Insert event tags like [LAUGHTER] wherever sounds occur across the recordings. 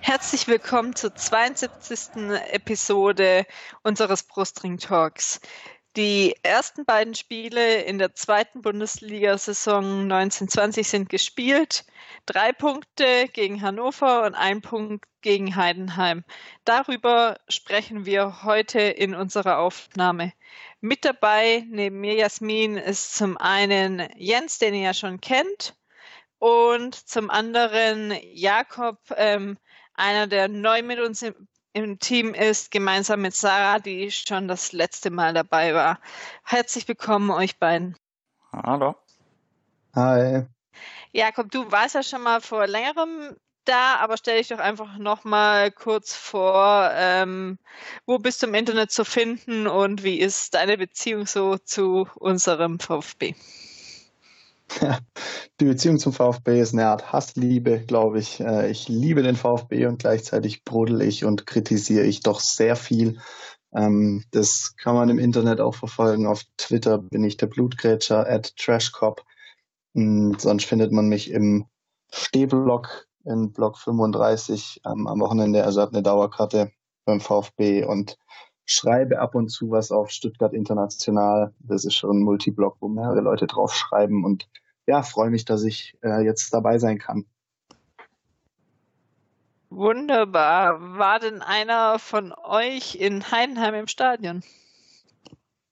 Herzlich willkommen zur 72. Episode unseres Brustring Talks. Die ersten beiden Spiele in der zweiten Bundesliga-Saison 1920 sind gespielt. Drei Punkte gegen Hannover und ein Punkt gegen Heidenheim. Darüber sprechen wir heute in unserer Aufnahme. Mit dabei neben mir Jasmin ist zum einen Jens, den ihr ja schon kennt, und zum anderen Jakob, ähm, einer, der neu mit uns im, Team ist, gemeinsam mit Sarah, die schon das letzte Mal dabei war. Herzlich willkommen euch beiden. Hallo. Hi. Jakob, du warst ja schon mal vor längerem da, aber stell dich doch einfach noch mal kurz vor, ähm, wo bist du im Internet zu finden und wie ist deine Beziehung so zu unserem VfB? [LAUGHS] Die Beziehung zum VfB ist eine Art Hassliebe, glaube ich. Äh, ich liebe den VfB und gleichzeitig brodel ich und kritisiere ich doch sehr viel. Ähm, das kann man im Internet auch verfolgen. Auf Twitter bin ich der Blutgrätscher at Trashcop. Und sonst findet man mich im Stehblock in Block 35 ähm, am Wochenende. Also habe eine Dauerkarte beim VfB und schreibe ab und zu was auf Stuttgart International. Das ist schon ein Multiblog, wo mehrere Leute drauf schreiben und ja, freue mich, dass ich äh, jetzt dabei sein kann. Wunderbar. War denn einer von euch in Heidenheim im Stadion?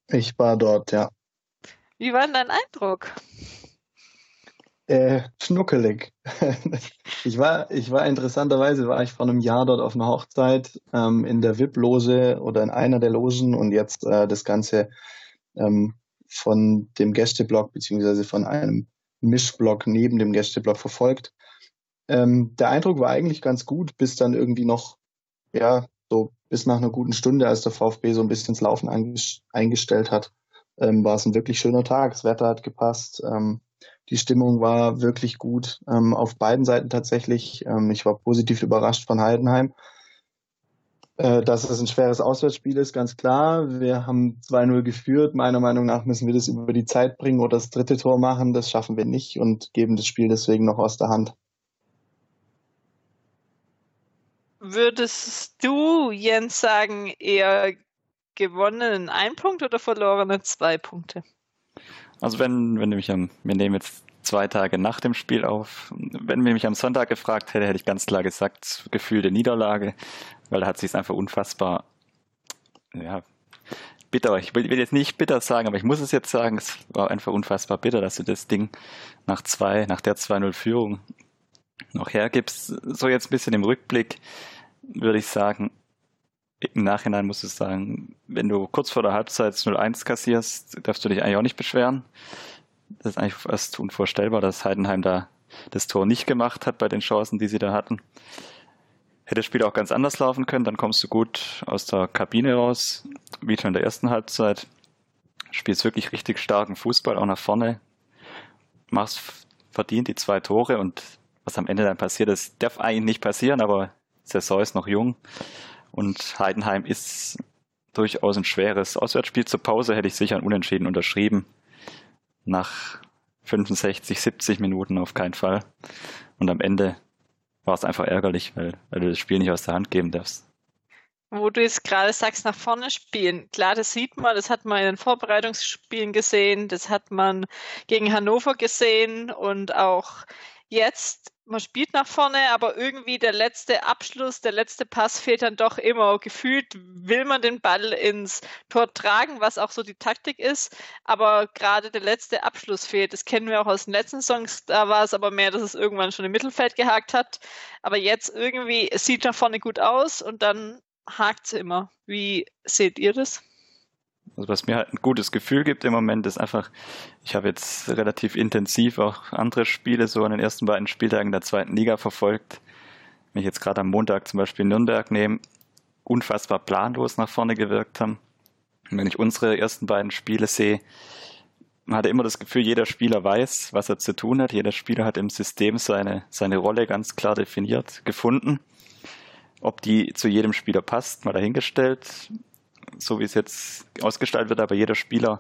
Ich war dort, ja. Wie war denn dein Eindruck? Äh, schnuckelig. [LAUGHS] ich war, ich war interessanterweise war ich vor einem Jahr dort auf einer Hochzeit ähm, in der VIP-Loge oder in einer der Logen und jetzt äh, das Ganze ähm, von dem Gästeblock beziehungsweise von einem Mischblock neben dem Gästeblock verfolgt. Ähm, der Eindruck war eigentlich ganz gut, bis dann irgendwie noch, ja, so bis nach einer guten Stunde, als der VfB so ein bisschen ins Laufen eingestellt hat, ähm, war es ein wirklich schöner Tag. Das Wetter hat gepasst. Ähm, die Stimmung war wirklich gut ähm, auf beiden Seiten tatsächlich. Ähm, ich war positiv überrascht von Heidenheim. Äh, dass es ein schweres Auswärtsspiel ist, ganz klar. Wir haben 2-0 geführt. Meiner Meinung nach müssen wir das über die Zeit bringen oder das dritte Tor machen. Das schaffen wir nicht und geben das Spiel deswegen noch aus der Hand. Würdest du, Jens, sagen, eher gewonnen ein Punkt oder verlorene zwei Punkte? Also wenn, wenn du mich am, wir nehmen jetzt zwei Tage nach dem Spiel auf, wenn mir mich am Sonntag gefragt hätte, hätte ich ganz klar gesagt, gefühlte Niederlage, weil da hat sich einfach unfassbar, ja, bitter. Ich will, will, jetzt nicht bitter sagen, aber ich muss es jetzt sagen, es war einfach unfassbar bitter, dass du das Ding nach zwei, nach der 2-0-Führung noch hergibst. So jetzt ein bisschen im Rückblick würde ich sagen, im Nachhinein musst du sagen, wenn du kurz vor der Halbzeit 0-1 kassierst, darfst du dich eigentlich auch nicht beschweren. Das ist eigentlich fast unvorstellbar, dass Heidenheim da das Tor nicht gemacht hat bei den Chancen, die sie da hatten. Hätte das Spiel auch ganz anders laufen können, dann kommst du gut aus der Kabine raus, wie schon in der ersten Halbzeit. Spielst wirklich richtig starken Fußball, auch nach vorne. Machst verdient die zwei Tore und was am Ende dann passiert ist, darf eigentlich nicht passieren, aber Saison ist noch jung. Und Heidenheim ist durchaus ein schweres Auswärtsspiel. Zur Pause hätte ich sicher ein Unentschieden unterschrieben. Nach 65, 70 Minuten auf keinen Fall. Und am Ende war es einfach ärgerlich, weil, weil du das Spiel nicht aus der Hand geben darfst. Wo du jetzt gerade sagst, nach vorne spielen. Klar, das sieht man, das hat man in den Vorbereitungsspielen gesehen, das hat man gegen Hannover gesehen und auch jetzt man spielt nach vorne, aber irgendwie der letzte Abschluss, der letzte Pass fehlt dann doch immer. Gefühlt will man den Ball ins Tor tragen, was auch so die Taktik ist, aber gerade der letzte Abschluss fehlt. Das kennen wir auch aus den letzten Songs, da war es aber mehr, dass es irgendwann schon im Mittelfeld gehakt hat. Aber jetzt irgendwie, es sieht nach vorne gut aus und dann hakt es immer. Wie seht ihr das? Also was mir halt ein gutes Gefühl gibt im Moment, ist einfach, ich habe jetzt relativ intensiv auch andere Spiele so an den ersten beiden Spieltagen der zweiten Liga verfolgt. Wenn ich jetzt gerade am Montag zum Beispiel Nürnberg nehme, unfassbar planlos nach vorne gewirkt haben. Und wenn ich unsere ersten beiden Spiele sehe, man hatte immer das Gefühl, jeder Spieler weiß, was er zu tun hat. Jeder Spieler hat im System seine, seine Rolle ganz klar definiert, gefunden. Ob die zu jedem Spieler passt, mal dahingestellt, so wie es jetzt ausgestaltet wird, aber jeder Spieler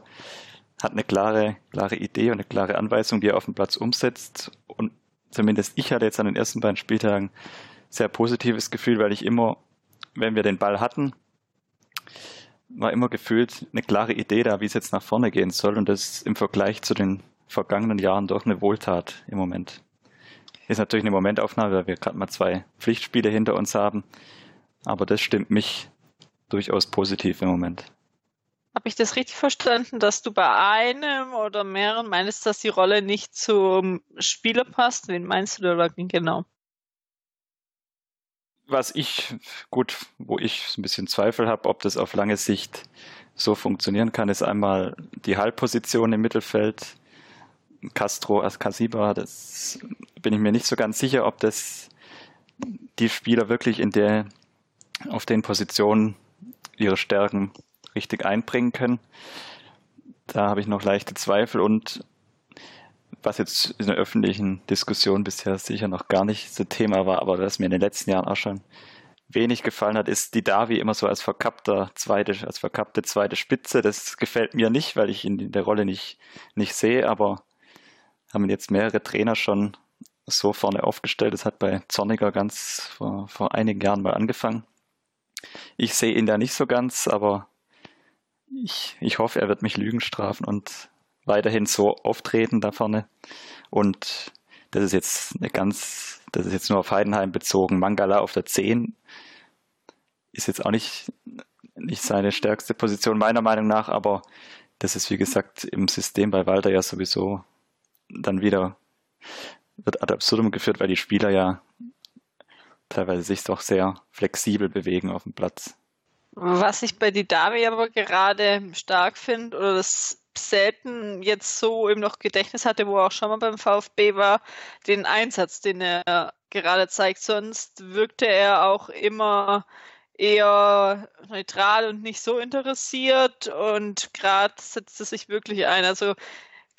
hat eine klare, klare Idee und eine klare Anweisung, die er auf dem Platz umsetzt. Und zumindest ich hatte jetzt an den ersten beiden Spieltagen sehr positives Gefühl, weil ich immer, wenn wir den Ball hatten, war immer gefühlt eine klare Idee da, wie es jetzt nach vorne gehen soll. Und das im Vergleich zu den vergangenen Jahren doch eine Wohltat im Moment. Ist natürlich eine Momentaufnahme, weil wir gerade mal zwei Pflichtspiele hinter uns haben. Aber das stimmt mich durchaus positiv im Moment. Habe ich das richtig verstanden, dass du bei einem oder mehreren meinst, dass die Rolle nicht zum Spieler passt? Wen meinst du da genau? Was ich, gut, wo ich ein bisschen Zweifel habe, ob das auf lange Sicht so funktionieren kann, ist einmal die Halbposition im Mittelfeld. Castro als Casiba, das bin ich mir nicht so ganz sicher, ob das die Spieler wirklich in der, auf den Positionen ihre Stärken richtig einbringen können. Da habe ich noch leichte Zweifel und was jetzt in der öffentlichen Diskussion bisher sicher noch gar nicht so Thema war, aber was mir in den letzten Jahren auch schon wenig gefallen hat, ist die Davi immer so als verkappter zweite, als verkappte zweite Spitze. Das gefällt mir nicht, weil ich ihn in der Rolle nicht, nicht sehe, aber haben jetzt mehrere Trainer schon so vorne aufgestellt. Das hat bei Zorniger ganz vor, vor einigen Jahren mal angefangen. Ich sehe ihn da nicht so ganz, aber ich, ich hoffe, er wird mich Lügen strafen und weiterhin so auftreten da vorne. Und das ist jetzt eine ganz, das ist jetzt nur auf Heidenheim bezogen. Mangala auf der 10 ist jetzt auch nicht, nicht seine stärkste Position meiner Meinung nach, aber das ist wie gesagt im System bei Walter ja sowieso dann wieder wird ad absurdum geführt, weil die Spieler ja teilweise sich doch sehr flexibel bewegen auf dem Platz. Was ich bei Didavi aber gerade stark finde, oder das selten jetzt so im noch Gedächtnis hatte, wo er auch schon mal beim VfB war, den Einsatz, den er gerade zeigt. Sonst wirkte er auch immer eher neutral und nicht so interessiert und gerade setzt es sich wirklich ein. Also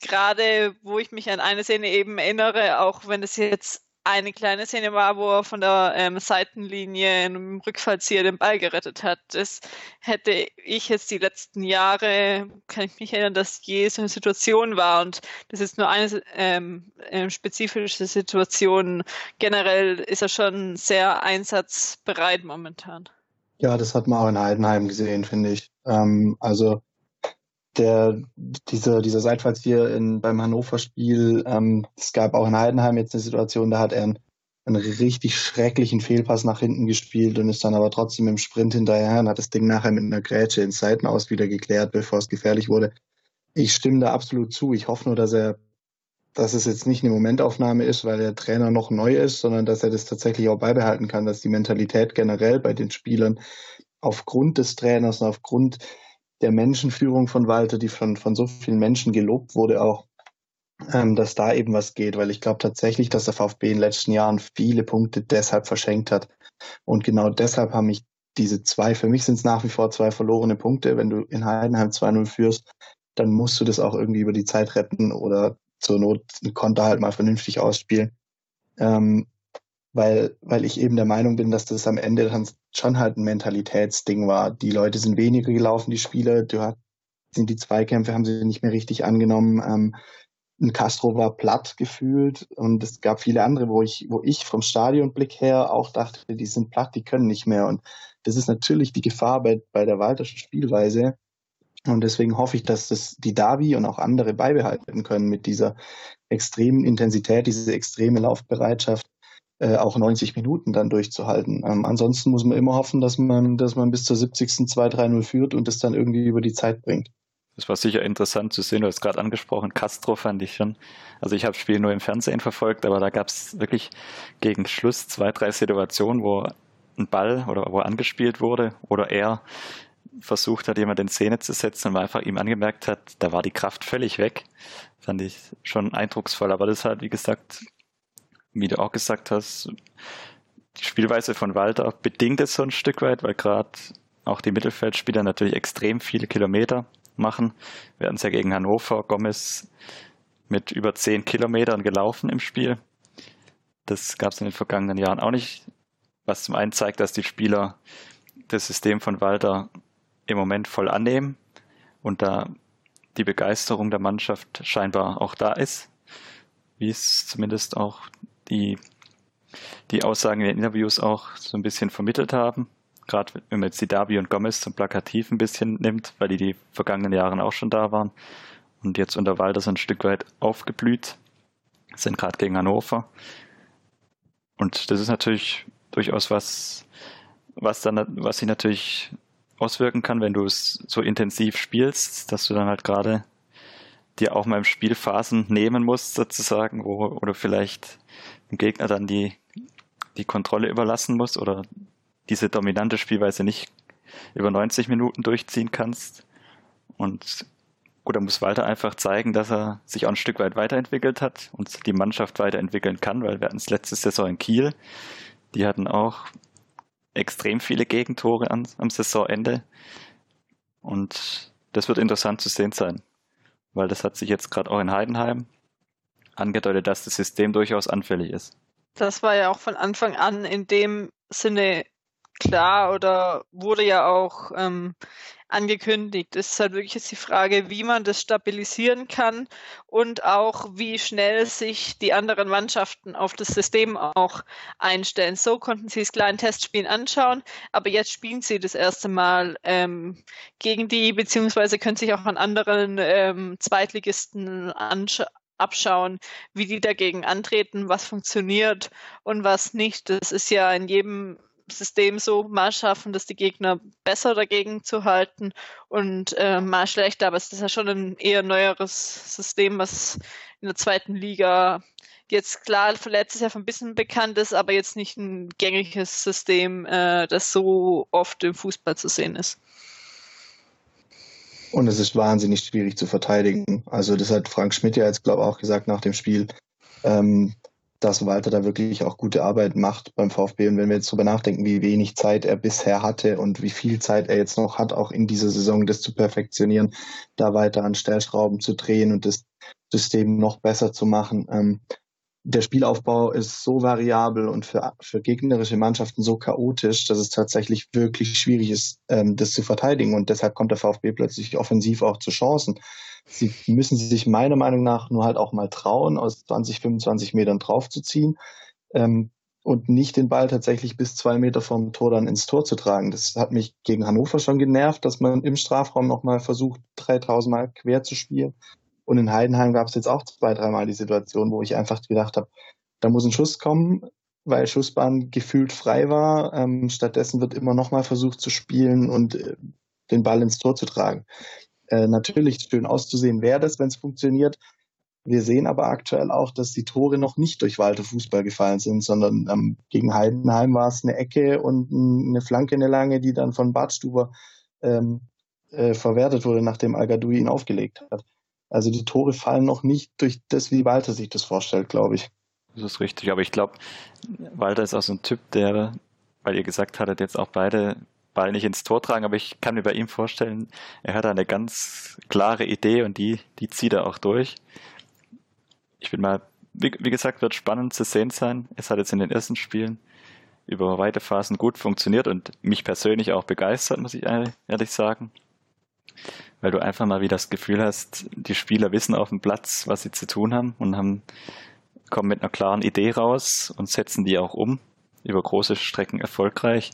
gerade, wo ich mich an eine Szene eben erinnere, auch wenn es jetzt eine kleine Szene war, wo er von der ähm, Seitenlinie im Rückfallzieher den Ball gerettet hat. Das hätte ich jetzt die letzten Jahre, kann ich mich erinnern, dass je so eine Situation war und das ist nur eine ähm, ähm, spezifische Situation. Generell ist er schon sehr einsatzbereit momentan. Ja, das hat man auch in Heidenheim gesehen, finde ich. Ähm, also der, dieser, dieser Seitfalls hier in, beim Hannover-Spiel, ähm, es gab auch in Heidenheim jetzt eine Situation, da hat er einen, einen richtig schrecklichen Fehlpass nach hinten gespielt und ist dann aber trotzdem im Sprint hinterher und hat das Ding nachher mit einer Grätsche ins Seitenaus wieder geklärt, bevor es gefährlich wurde. Ich stimme da absolut zu. Ich hoffe nur, dass er, dass es jetzt nicht eine Momentaufnahme ist, weil der Trainer noch neu ist, sondern dass er das tatsächlich auch beibehalten kann, dass die Mentalität generell bei den Spielern aufgrund des Trainers und aufgrund der Menschenführung von Walter, die von, von so vielen Menschen gelobt wurde, auch, ähm, dass da eben was geht, weil ich glaube tatsächlich, dass der VfB in den letzten Jahren viele Punkte deshalb verschenkt hat. Und genau deshalb haben mich diese zwei, für mich sind es nach wie vor zwei verlorene Punkte. Wenn du in Heidenheim 2-0 führst, dann musst du das auch irgendwie über die Zeit retten oder zur Not ein Konter halt mal vernünftig ausspielen. Ähm, weil, weil ich eben der Meinung bin, dass das am Ende dann schon halt ein Mentalitätsding war. Die Leute sind weniger gelaufen, die Spieler, du hast, sind die Zweikämpfe, haben sie nicht mehr richtig angenommen. Ähm, ein Castro war platt gefühlt und es gab viele andere, wo ich, wo ich vom Stadionblick her auch dachte, die sind platt, die können nicht mehr. Und das ist natürlich die Gefahr bei, bei der Walterschen Spielweise. Und deswegen hoffe ich, dass das die Davi und auch andere beibehalten können mit dieser extremen Intensität, diese extreme Laufbereitschaft äh, auch 90 Minuten dann durchzuhalten. Ähm, ansonsten muss man immer hoffen, dass man, dass man bis zur 70. 2-3-0 führt und das dann irgendwie über die Zeit bringt. Das war sicher interessant zu sehen, du hast gerade angesprochen, Castro fand ich schon. Also ich habe das Spiel nur im Fernsehen verfolgt, aber da gab es wirklich gegen Schluss zwei, drei Situationen, wo ein Ball oder wo angespielt wurde oder er versucht hat, jemand in Szene zu setzen und man einfach ihm angemerkt hat, da war die Kraft völlig weg. Fand ich schon eindrucksvoll, aber das hat, wie gesagt, wie du auch gesagt hast, die Spielweise von Walter bedingt es so ein Stück weit, weil gerade auch die Mittelfeldspieler natürlich extrem viele Kilometer machen. Wir hatten es ja gegen Hannover, Gomez mit über zehn Kilometern gelaufen im Spiel. Das gab es in den vergangenen Jahren auch nicht was zum einen zeigt, dass die Spieler das System von Walter im Moment voll annehmen und da die Begeisterung der Mannschaft scheinbar auch da ist, wie es zumindest auch die, die Aussagen in den Interviews auch so ein bisschen vermittelt haben. Gerade wenn man jetzt die Darby und Gomez zum Plakativ ein bisschen nimmt, weil die die vergangenen Jahren auch schon da waren und jetzt unter Walter so ein Stück weit aufgeblüht sind, gerade gegen Hannover. Und das ist natürlich durchaus was, was dann, was sich natürlich auswirken kann, wenn du es so intensiv spielst, dass du dann halt gerade dir auch mal im Spiel Phasen nehmen musst, sozusagen, wo oder vielleicht dem Gegner dann die, die Kontrolle überlassen musst oder diese dominante Spielweise nicht über 90 Minuten durchziehen kannst. Und gut, da muss Walter einfach zeigen, dass er sich auch ein Stück weit weiterentwickelt hat und die Mannschaft weiterentwickeln kann, weil wir hatten es letzte Saison in Kiel. Die hatten auch extrem viele Gegentore am, am Saisonende. Und das wird interessant zu sehen sein, weil das hat sich jetzt gerade auch in Heidenheim angedeutet, dass das System durchaus anfällig ist. Das war ja auch von Anfang an in dem Sinne klar oder wurde ja auch ähm, angekündigt. Es ist halt wirklich jetzt die Frage, wie man das stabilisieren kann und auch wie schnell sich die anderen Mannschaften auf das System auch einstellen. So konnten sie es in Testspielen anschauen, aber jetzt spielen sie das erste Mal ähm, gegen die, beziehungsweise können sich auch an anderen ähm, Zweitligisten anschauen abschauen, wie die dagegen antreten, was funktioniert und was nicht. Das ist ja in jedem System so mal schaffen, dass die Gegner besser dagegen zu halten und äh, mal schlechter. Aber es ist ja schon ein eher neueres System, was in der zweiten Liga jetzt klar für letztes Jahr ein bisschen bekannt ist, aber jetzt nicht ein gängiges System, äh, das so oft im Fußball zu sehen ist. Und es ist wahnsinnig schwierig zu verteidigen. Also das hat Frank Schmidt ja jetzt, glaube ich, auch gesagt nach dem Spiel. Ähm, dass Walter da wirklich auch gute Arbeit macht beim VfB. Und wenn wir jetzt darüber nachdenken, wie wenig Zeit er bisher hatte und wie viel Zeit er jetzt noch hat, auch in dieser Saison das zu perfektionieren, da weiter an Stellschrauben zu drehen und das System noch besser zu machen, ähm, der Spielaufbau ist so variabel und für, für gegnerische Mannschaften so chaotisch, dass es tatsächlich wirklich schwierig ist, ähm, das zu verteidigen. Und deshalb kommt der VfB plötzlich offensiv auch zu Chancen. Sie müssen sich meiner Meinung nach nur halt auch mal trauen, aus 20, 25 Metern draufzuziehen ähm, und nicht den Ball tatsächlich bis zwei Meter vom Tor dann ins Tor zu tragen. Das hat mich gegen Hannover schon genervt, dass man im Strafraum nochmal versucht, 3000 Mal quer zu spielen. Und in Heidenheim gab es jetzt auch zwei, dreimal die Situation, wo ich einfach gedacht habe, da muss ein Schuss kommen, weil Schussbahn gefühlt frei war. Ähm, stattdessen wird immer noch mal versucht zu spielen und äh, den Ball ins Tor zu tragen. Äh, natürlich schön auszusehen wäre das, wenn es funktioniert. Wir sehen aber aktuell auch, dass die Tore noch nicht durch Walter Fußball gefallen sind, sondern ähm, gegen Heidenheim war es eine Ecke und eine Flanke, eine lange, die dann von Badstuber ähm, äh, verwertet wurde, nachdem al ihn aufgelegt hat. Also die Tore fallen noch nicht durch das, wie Walter sich das vorstellt, glaube ich. Das ist richtig, aber ich glaube, Walter ist auch so ein Typ, der, weil ihr gesagt hattet, jetzt auch beide Ball nicht ins Tor tragen, aber ich kann mir bei ihm vorstellen, er hat eine ganz klare Idee und die, die zieht er auch durch. Ich bin mal, wie, wie gesagt, wird spannend zu sehen sein. Es hat jetzt in den ersten Spielen über weite Phasen gut funktioniert und mich persönlich auch begeistert, muss ich ehrlich sagen weil du einfach mal wieder das Gefühl hast, die Spieler wissen auf dem Platz, was sie zu tun haben und haben, kommen mit einer klaren Idee raus und setzen die auch um, über große Strecken erfolgreich.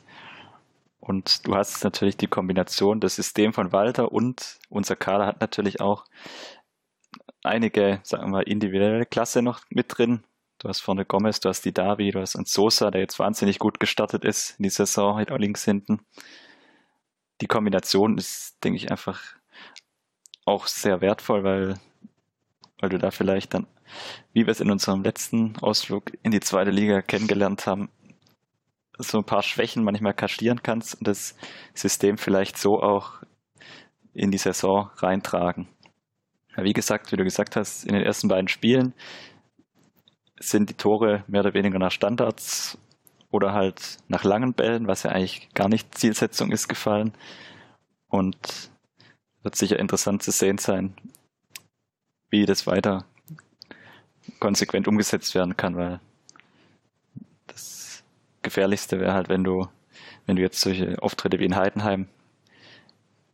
Und du hast natürlich die Kombination, das System von Walter und unser Kader hat natürlich auch einige, sagen wir mal, individuelle Klasse noch mit drin. Du hast vorne Gomez, du hast die Davi, du hast einen Sosa, der jetzt wahnsinnig gut gestartet ist in die Saison, halt links hinten. Die Kombination ist, denke ich, einfach auch sehr wertvoll, weil, weil du da vielleicht dann, wie wir es in unserem letzten Ausflug in die zweite Liga kennengelernt haben, so ein paar Schwächen manchmal kaschieren kannst und das System vielleicht so auch in die Saison reintragen. Wie gesagt, wie du gesagt hast, in den ersten beiden Spielen sind die Tore mehr oder weniger nach Standards oder halt nach langen Bällen, was ja eigentlich gar nicht Zielsetzung ist, gefallen. Und wird sicher interessant zu sehen sein, wie das weiter konsequent umgesetzt werden kann, weil das Gefährlichste wäre halt, wenn du, wenn du jetzt solche Auftritte wie in Heidenheim,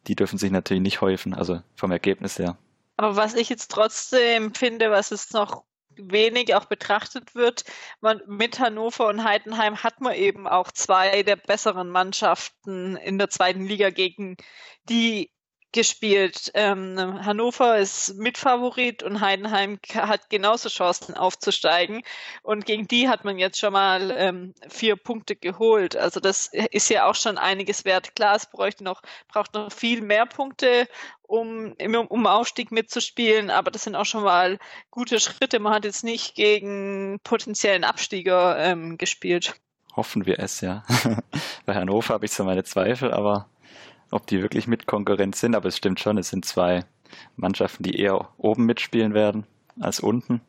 die dürfen sich natürlich nicht häufen, also vom Ergebnis her. Aber was ich jetzt trotzdem finde, was es noch wenig auch betrachtet wird. Man, mit Hannover und Heidenheim hat man eben auch zwei der besseren Mannschaften in der zweiten Liga gegen die gespielt. Ähm, Hannover ist Mitfavorit und Heidenheim hat genauso Chancen aufzusteigen. Und gegen die hat man jetzt schon mal ähm, vier Punkte geholt. Also das ist ja auch schon einiges wert. Klar, es bräuchte noch, braucht noch viel mehr Punkte, um um Aufstieg mitzuspielen, aber das sind auch schon mal gute Schritte. Man hat jetzt nicht gegen potenziellen Abstieger ähm, gespielt. Hoffen wir es, ja. [LAUGHS] Bei Hannover habe ich so meine Zweifel, aber ob die wirklich mit Konkurrenz sind, aber es stimmt schon, es sind zwei Mannschaften, die eher oben mitspielen werden als unten.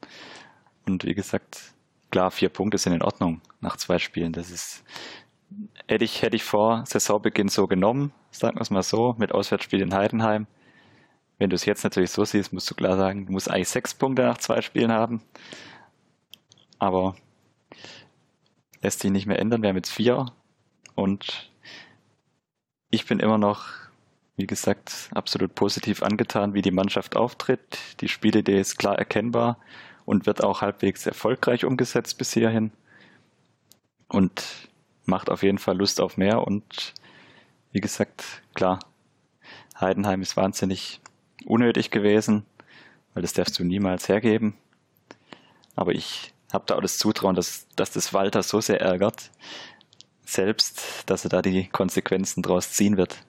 Und wie gesagt, klar, vier Punkte sind in Ordnung nach zwei Spielen. Das ist, hätte ich, hätte ich vor Saisonbeginn so genommen, sagen wir es mal so, mit Auswärtsspiel in Heidenheim. Wenn du es jetzt natürlich so siehst, musst du klar sagen, du musst eigentlich sechs Punkte nach zwei Spielen haben. Aber lässt sich nicht mehr ändern. Wir haben jetzt vier und ich bin immer noch, wie gesagt, absolut positiv angetan, wie die Mannschaft auftritt. Die Spielidee ist klar erkennbar und wird auch halbwegs erfolgreich umgesetzt bis hierhin. Und macht auf jeden Fall Lust auf mehr. Und wie gesagt, klar, Heidenheim ist wahnsinnig unnötig gewesen, weil das darfst du niemals hergeben. Aber ich habe da auch das Zutrauen, dass, dass das Walter so sehr ärgert, selbst, dass er da die Konsequenzen draus ziehen wird.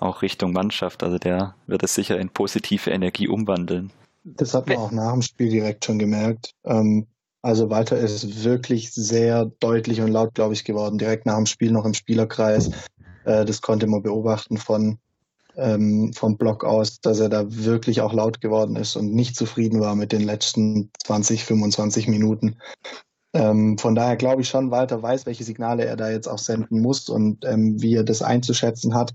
Auch Richtung Mannschaft. Also der wird es sicher in positive Energie umwandeln. Das hat man auch nach dem Spiel direkt schon gemerkt. Ähm, also Walter ist wirklich sehr deutlich und laut, glaube ich, geworden. Direkt nach dem Spiel noch im Spielerkreis. Äh, das konnte man beobachten von ähm, vom Block aus, dass er da wirklich auch laut geworden ist und nicht zufrieden war mit den letzten 20, 25 Minuten. Ähm, von daher glaube ich schon, Walter weiß, welche Signale er da jetzt auch senden muss und ähm, wie er das einzuschätzen hat.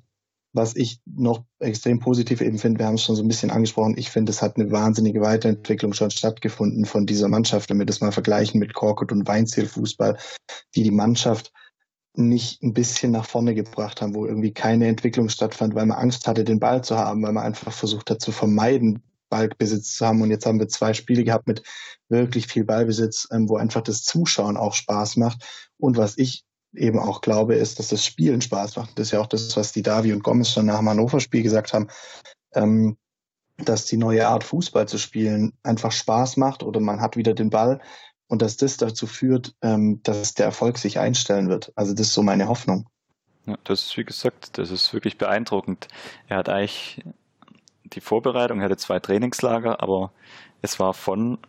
Was ich noch extrem positiv eben finde, wir haben es schon so ein bisschen angesprochen, ich finde, es hat eine wahnsinnige Weiterentwicklung schon stattgefunden von dieser Mannschaft, wenn wir das mal vergleichen mit Korkut und Weinziel Fußball, die die Mannschaft nicht ein bisschen nach vorne gebracht haben, wo irgendwie keine Entwicklung stattfand, weil man Angst hatte, den Ball zu haben, weil man einfach versucht hat zu vermeiden, Ballbesitz zu haben. Und jetzt haben wir zwei Spiele gehabt mit wirklich viel Ballbesitz, ähm, wo einfach das Zuschauen auch Spaß macht. Und was ich eben auch glaube, ist, dass das Spielen Spaß macht. Das ist ja auch das, was die Davi und Gomez schon nach dem Hannover-Spiel gesagt haben, ähm, dass die neue Art Fußball zu spielen einfach Spaß macht oder man hat wieder den Ball und dass das dazu führt, ähm, dass der Erfolg sich einstellen wird. Also das ist so meine Hoffnung. Ja, das ist wie gesagt, das ist wirklich beeindruckend. Er hat eigentlich die Vorbereitung, er hatte zwei Trainingslager, aber es war von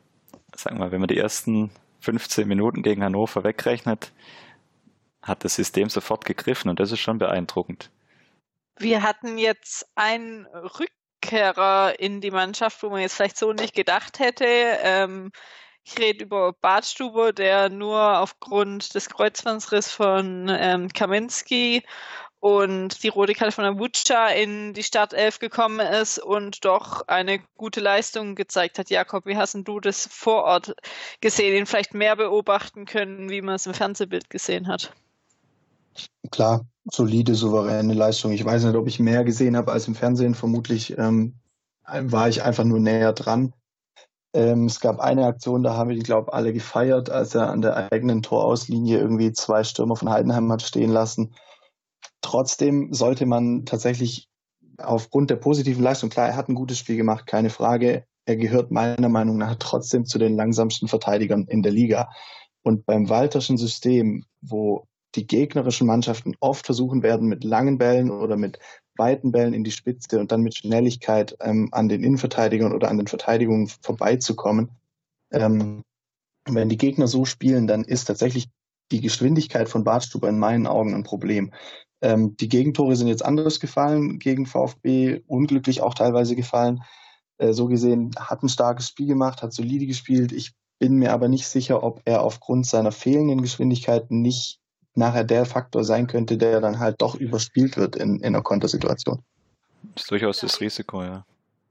sagen wir mal, wenn man die ersten 15 Minuten gegen Hannover wegrechnet, hat das System sofort gegriffen und das ist schon beeindruckend. Wir hatten jetzt einen Rückkehrer in die Mannschaft, wo man jetzt vielleicht so nicht gedacht hätte. Ähm, ich rede über Bartstube, der nur aufgrund des Kreuzbandsriss von ähm, Kaminski und die rote Abucha in die Startelf gekommen ist und doch eine gute Leistung gezeigt hat. Jakob, wie hast du das vor Ort gesehen, ihn vielleicht mehr beobachten können, wie man es im Fernsehbild gesehen hat? Klar, solide, souveräne Leistung. Ich weiß nicht, ob ich mehr gesehen habe als im Fernsehen. Vermutlich ähm, war ich einfach nur näher dran. Ähm, es gab eine Aktion, da haben wir glaube ich, alle gefeiert, als er an der eigenen Torauslinie irgendwie zwei Stürmer von Heidenheim hat stehen lassen. Trotzdem sollte man tatsächlich aufgrund der positiven Leistung, klar, er hat ein gutes Spiel gemacht, keine Frage. Er gehört meiner Meinung nach trotzdem zu den langsamsten Verteidigern in der Liga. Und beim Walterschen System, wo die gegnerischen Mannschaften oft versuchen werden, mit langen Bällen oder mit weiten Bällen in die Spitze und dann mit Schnelligkeit ähm, an den Innenverteidigern oder an den Verteidigungen vorbeizukommen. Ähm, wenn die Gegner so spielen, dann ist tatsächlich die Geschwindigkeit von Bartstuber in meinen Augen ein Problem. Ähm, die Gegentore sind jetzt anders gefallen gegen VfB, unglücklich auch teilweise gefallen. Äh, so gesehen hat ein starkes Spiel gemacht, hat solide gespielt. Ich bin mir aber nicht sicher, ob er aufgrund seiner fehlenden Geschwindigkeit nicht nachher der Faktor sein könnte, der dann halt doch überspielt wird in, in einer Kontersituation. Das ist durchaus das Risiko, ja.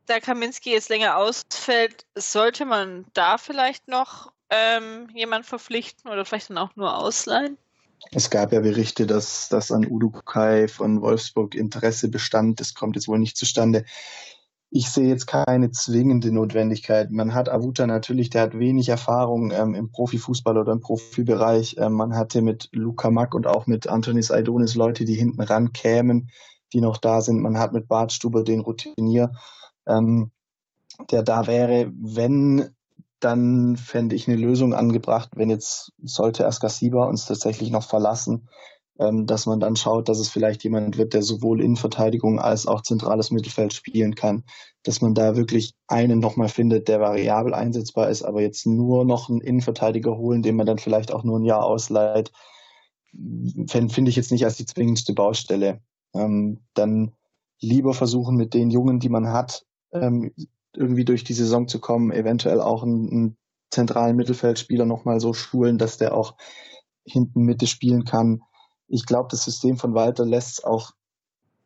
Da Kaminski jetzt länger ausfällt, sollte man da vielleicht noch ähm, jemand verpflichten oder vielleicht dann auch nur ausleihen? Es gab ja Berichte, dass, dass an Udukai von Wolfsburg Interesse bestand. Das kommt jetzt wohl nicht zustande. Ich sehe jetzt keine zwingende Notwendigkeit. Man hat Avuta natürlich, der hat wenig Erfahrung ähm, im Profifußball oder im Profibereich. Ähm, man hatte mit Luca Mack und auch mit Antonis Aidonis Leute, die hinten ran kämen, die noch da sind. Man hat mit Bart Stuber den Routinier, ähm, der da wäre. Wenn dann fände ich eine Lösung angebracht, wenn jetzt sollte Askasiba uns tatsächlich noch verlassen, ähm, dass man dann schaut, dass es vielleicht jemand wird, der sowohl Innenverteidigung als auch zentrales Mittelfeld spielen kann, dass man da wirklich einen nochmal findet, der variabel einsetzbar ist, aber jetzt nur noch einen Innenverteidiger holen, den man dann vielleicht auch nur ein Jahr ausleiht, finde ich jetzt nicht als die zwingendste Baustelle. Ähm, dann lieber versuchen mit den Jungen, die man hat, ähm, irgendwie durch die Saison zu kommen, eventuell auch einen, einen zentralen Mittelfeldspieler nochmal so schulen, dass der auch hinten Mitte spielen kann. Ich glaube, das System von Walter lässt auch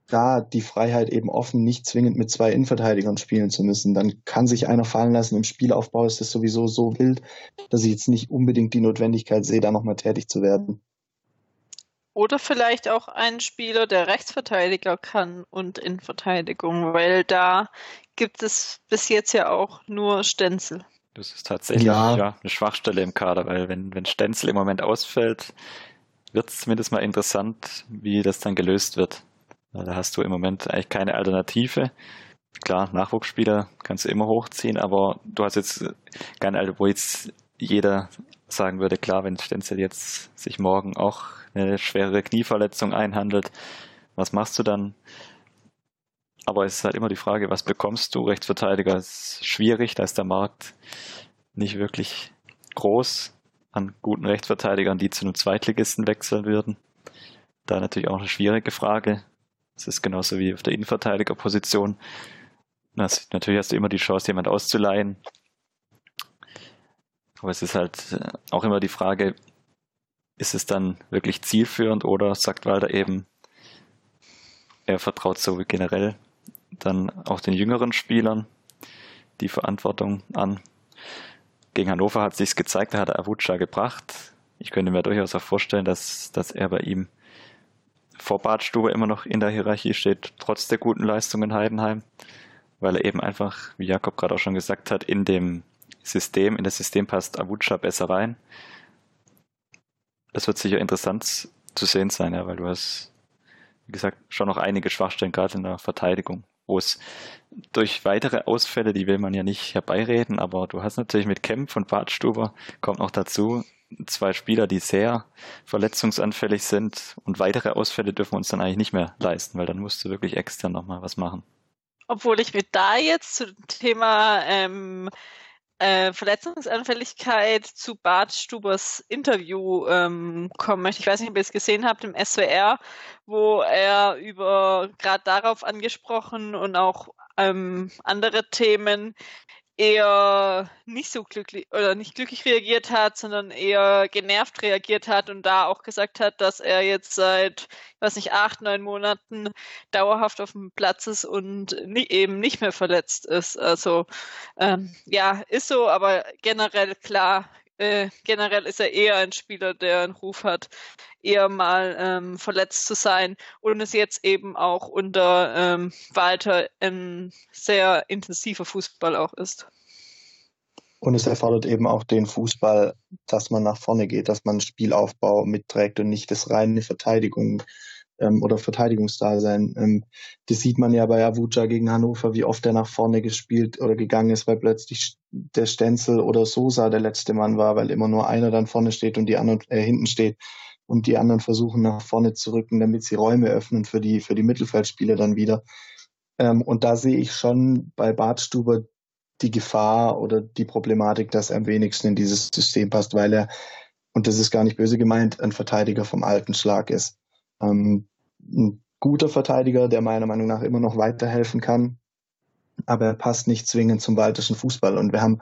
da die Freiheit eben offen, nicht zwingend mit zwei Innenverteidigern spielen zu müssen. Dann kann sich einer fallen lassen. Im Spielaufbau ist das sowieso so wild, dass ich jetzt nicht unbedingt die Notwendigkeit sehe, da nochmal tätig zu werden. Oder vielleicht auch ein Spieler, der Rechtsverteidiger kann und Innenverteidigung, weil da gibt es bis jetzt ja auch nur Stenzel. Das ist tatsächlich ja. ja eine Schwachstelle im Kader, weil wenn, wenn Stenzel im Moment ausfällt, wird es zumindest mal interessant, wie das dann gelöst wird. Da hast du im Moment eigentlich keine Alternative. Klar, Nachwuchsspieler kannst du immer hochziehen, aber du hast jetzt keine Alter, wo jetzt jeder sagen würde, klar, wenn Stenzel jetzt sich morgen auch eine schwere Knieverletzung einhandelt, was machst du dann? Aber es ist halt immer die Frage, was bekommst du? Rechtsverteidiger ist schwierig, da ist der Markt nicht wirklich groß an guten Rechtsverteidigern, die zu einem Zweitligisten wechseln würden. Da natürlich auch eine schwierige Frage. Es ist genauso wie auf der Innenverteidigerposition. natürlich hast du immer die Chance, jemand auszuleihen. Aber es ist halt äh, auch immer die Frage, ist es dann wirklich zielführend oder sagt Walter eben, er vertraut so generell dann auch den jüngeren Spielern die Verantwortung an. Gegen Hannover hat sich gezeigt, da hat er Avucha gebracht. Ich könnte mir durchaus auch vorstellen, dass, dass er bei ihm vor Badstube immer noch in der Hierarchie steht, trotz der guten Leistung in Heidenheim, weil er eben einfach, wie Jakob gerade auch schon gesagt hat, in dem System, in das System passt Avucha besser rein. Das wird sicher interessant zu sehen sein, ja, weil du hast, wie gesagt, schon noch einige Schwachstellen gerade in der Verteidigung wo es durch weitere Ausfälle, die will man ja nicht herbeireden, aber du hast natürlich mit Kempf und Bartstuber, kommt noch dazu, zwei Spieler, die sehr verletzungsanfällig sind und weitere Ausfälle dürfen wir uns dann eigentlich nicht mehr leisten, weil dann musst du wirklich extern nochmal was machen. Obwohl ich mir da jetzt zu dem Thema ähm, äh, Verletzungsanfälligkeit zu Bart Stubers Interview ähm, kommen möchte. Ich weiß nicht, ob ihr es gesehen habt im SWR, wo er über gerade darauf angesprochen und auch ähm, andere Themen eher nicht so glücklich oder nicht glücklich reagiert hat, sondern eher genervt reagiert hat und da auch gesagt hat, dass er jetzt seit, ich weiß nicht, acht, neun Monaten dauerhaft auf dem Platz ist und nie, eben nicht mehr verletzt ist. Also ähm, ja, ist so, aber generell klar, äh, generell ist er eher ein Spieler, der einen Ruf hat, eher mal ähm, verletzt zu sein und es jetzt eben auch unter ähm, Walter ein sehr intensiver Fußball auch ist. Und es erfordert eben auch den Fußball, dass man nach vorne geht, dass man Spielaufbau mitträgt und nicht das reine Verteidigung ähm, oder Verteidigungsdasein. Ähm, das sieht man ja bei Avuja gegen Hannover, wie oft er nach vorne gespielt oder gegangen ist, weil plötzlich der Stenzel oder Sosa der letzte Mann war, weil immer nur einer dann vorne steht und die anderen äh, hinten steht und die anderen versuchen nach vorne zu rücken, damit sie Räume öffnen für die für die Mittelfeldspieler dann wieder. Ähm, und da sehe ich schon bei Bartstuber die Gefahr oder die Problematik, dass er am wenigsten in dieses System passt, weil er, und das ist gar nicht böse gemeint, ein Verteidiger vom alten Schlag ist. Ähm, ein guter Verteidiger, der meiner Meinung nach immer noch weiterhelfen kann, aber er passt nicht zwingend zum baltischen Fußball. Und wir haben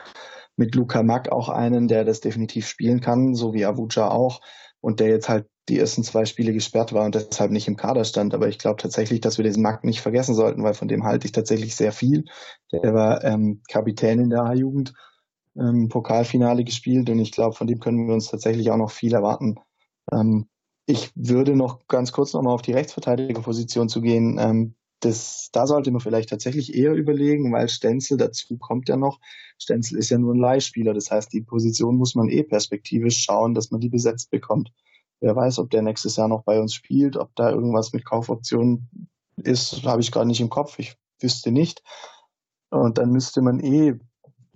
mit Luca Mack auch einen, der das definitiv spielen kann, so wie Avuja auch, und der jetzt halt die ersten zwei Spiele gesperrt war und deshalb nicht im Kader stand. Aber ich glaube tatsächlich, dass wir diesen Mack nicht vergessen sollten, weil von dem halte ich tatsächlich sehr viel. Der war ähm, Kapitän in der A-Jugend, ähm, Pokalfinale gespielt und ich glaube, von dem können wir uns tatsächlich auch noch viel erwarten. Ähm, Ich würde noch ganz kurz nochmal auf die Rechtsverteidigerposition zu gehen. Ähm, das, da sollte man vielleicht tatsächlich eher überlegen, weil Stenzel dazu kommt ja noch. Stenzel ist ja nur ein Leihspieler. Das heißt, die Position muss man eh perspektivisch schauen, dass man die besetzt bekommt. Wer weiß, ob der nächstes Jahr noch bei uns spielt, ob da irgendwas mit Kaufoptionen ist, habe ich gerade nicht im Kopf. Ich wüsste nicht. Und dann müsste man eh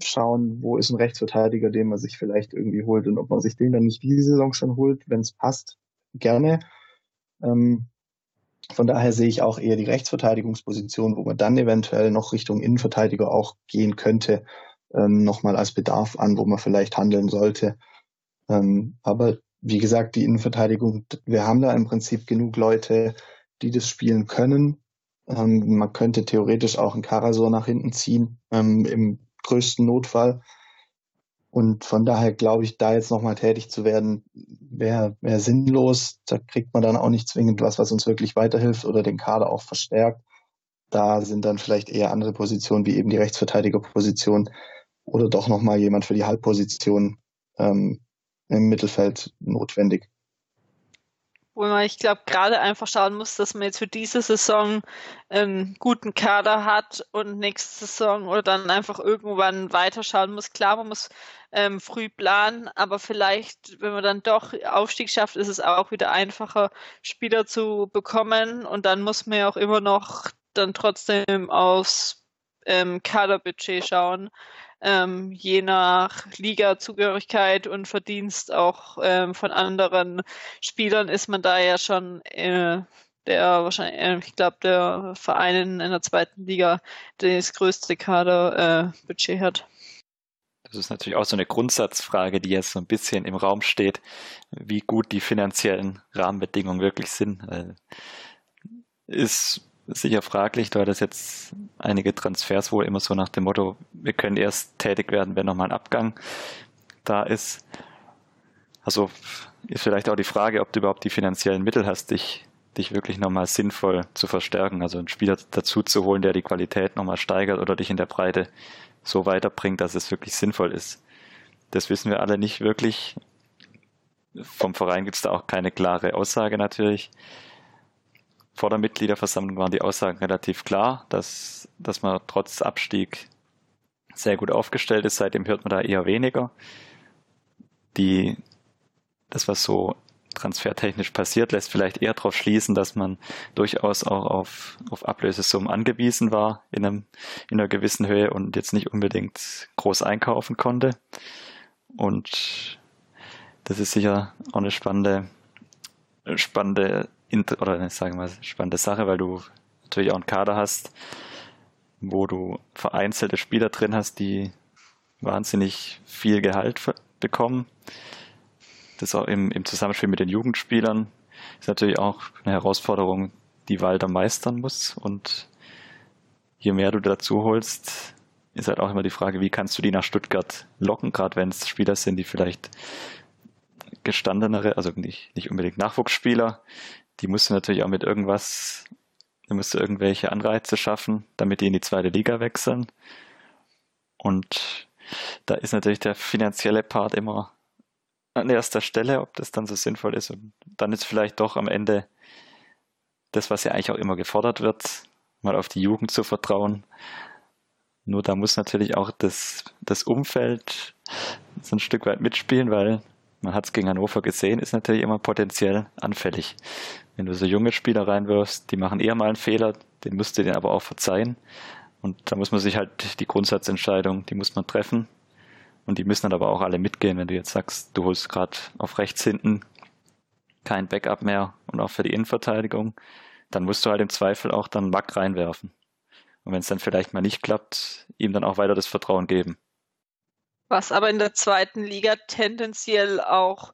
schauen, wo ist ein Rechtsverteidiger, den man sich vielleicht irgendwie holt und ob man sich den dann nicht diese Saison schon holt, wenn es passt, gerne. Ähm, von daher sehe ich auch eher die Rechtsverteidigungsposition, wo man dann eventuell noch Richtung Innenverteidiger auch gehen könnte, ähm, nochmal als Bedarf an, wo man vielleicht handeln sollte. Ähm, aber wie gesagt, die Innenverteidigung, wir haben da im Prinzip genug Leute, die das spielen können. Ähm, man könnte theoretisch auch einen Karasor nach hinten ziehen, ähm, im größten Notfall. Und von daher glaube ich, da jetzt nochmal tätig zu werden, wäre wär sinnlos. Da kriegt man dann auch nicht zwingend was, was uns wirklich weiterhilft oder den Kader auch verstärkt. Da sind dann vielleicht eher andere Positionen, wie eben die Rechtsverteidigerposition oder doch nochmal jemand für die Halbposition ähm, im Mittelfeld notwendig wo man, ich glaube, gerade einfach schauen muss, dass man jetzt für diese Saison einen guten Kader hat und nächste Saison oder dann einfach irgendwann weiterschauen muss. Klar, man muss ähm, früh planen, aber vielleicht, wenn man dann doch Aufstieg schafft, ist es auch wieder einfacher, Spieler zu bekommen und dann muss man ja auch immer noch dann trotzdem aus ähm, Kaderbudget schauen ähm, je nach Liga-Zugehörigkeit und Verdienst auch ähm, von anderen Spielern ist man da ja schon äh, der wahrscheinlich, äh, ich glaube, der Verein in, der zweiten Liga, der das größte Kaderbudget äh, hat. Das ist natürlich auch so eine Grundsatzfrage, die jetzt so ein bisschen im Raum steht, wie gut die finanziellen Rahmenbedingungen wirklich sind. Ist sicher fraglich, da das jetzt einige Transfers wohl immer so nach dem Motto, wir können erst tätig werden, wenn nochmal ein Abgang da ist. Also ist vielleicht auch die Frage, ob du überhaupt die finanziellen Mittel hast, dich, dich wirklich nochmal sinnvoll zu verstärken, also einen Spieler dazu zu holen, der die Qualität nochmal steigert oder dich in der Breite so weiterbringt, dass es wirklich sinnvoll ist. Das wissen wir alle nicht wirklich. Vom Verein gibt es da auch keine klare Aussage natürlich vor der Mitgliederversammlung waren die Aussagen relativ klar, dass, dass man trotz Abstieg sehr gut aufgestellt ist. Seitdem hört man da eher weniger. Die, das, was so transfertechnisch passiert, lässt vielleicht eher darauf schließen, dass man durchaus auch auf, auf Ablösesummen angewiesen war in, einem, in einer gewissen Höhe und jetzt nicht unbedingt groß einkaufen konnte. Und das ist sicher auch eine spannende, spannende oder sagen wir spannende Sache, weil du natürlich auch einen Kader hast, wo du vereinzelte Spieler drin hast, die wahnsinnig viel Gehalt bekommen. Das auch im, im Zusammenspiel mit den Jugendspielern ist natürlich auch eine Herausforderung, die Walter meistern muss. Und je mehr du dazu holst, ist halt auch immer die Frage, wie kannst du die nach Stuttgart locken, gerade wenn es Spieler sind, die vielleicht gestandenere, also nicht, nicht unbedingt Nachwuchsspieler, die musst du natürlich auch mit irgendwas, du musst irgendwelche Anreize schaffen, damit die in die zweite Liga wechseln. Und da ist natürlich der finanzielle Part immer an erster Stelle, ob das dann so sinnvoll ist. Und dann ist vielleicht doch am Ende das, was ja eigentlich auch immer gefordert wird, mal auf die Jugend zu vertrauen. Nur da muss natürlich auch das, das Umfeld so ein Stück weit mitspielen, weil man hat es gegen Hannover gesehen, ist natürlich immer potenziell anfällig. Wenn du so junge Spieler reinwirfst, die machen eher mal einen Fehler, den musst du denen aber auch verzeihen. Und da muss man sich halt die Grundsatzentscheidung, die muss man treffen. Und die müssen dann aber auch alle mitgehen, wenn du jetzt sagst, du holst gerade auf rechts hinten kein Backup mehr und auch für die Innenverteidigung, dann musst du halt im Zweifel auch dann Mack reinwerfen. Und wenn es dann vielleicht mal nicht klappt, ihm dann auch weiter das Vertrauen geben. Was aber in der zweiten Liga tendenziell auch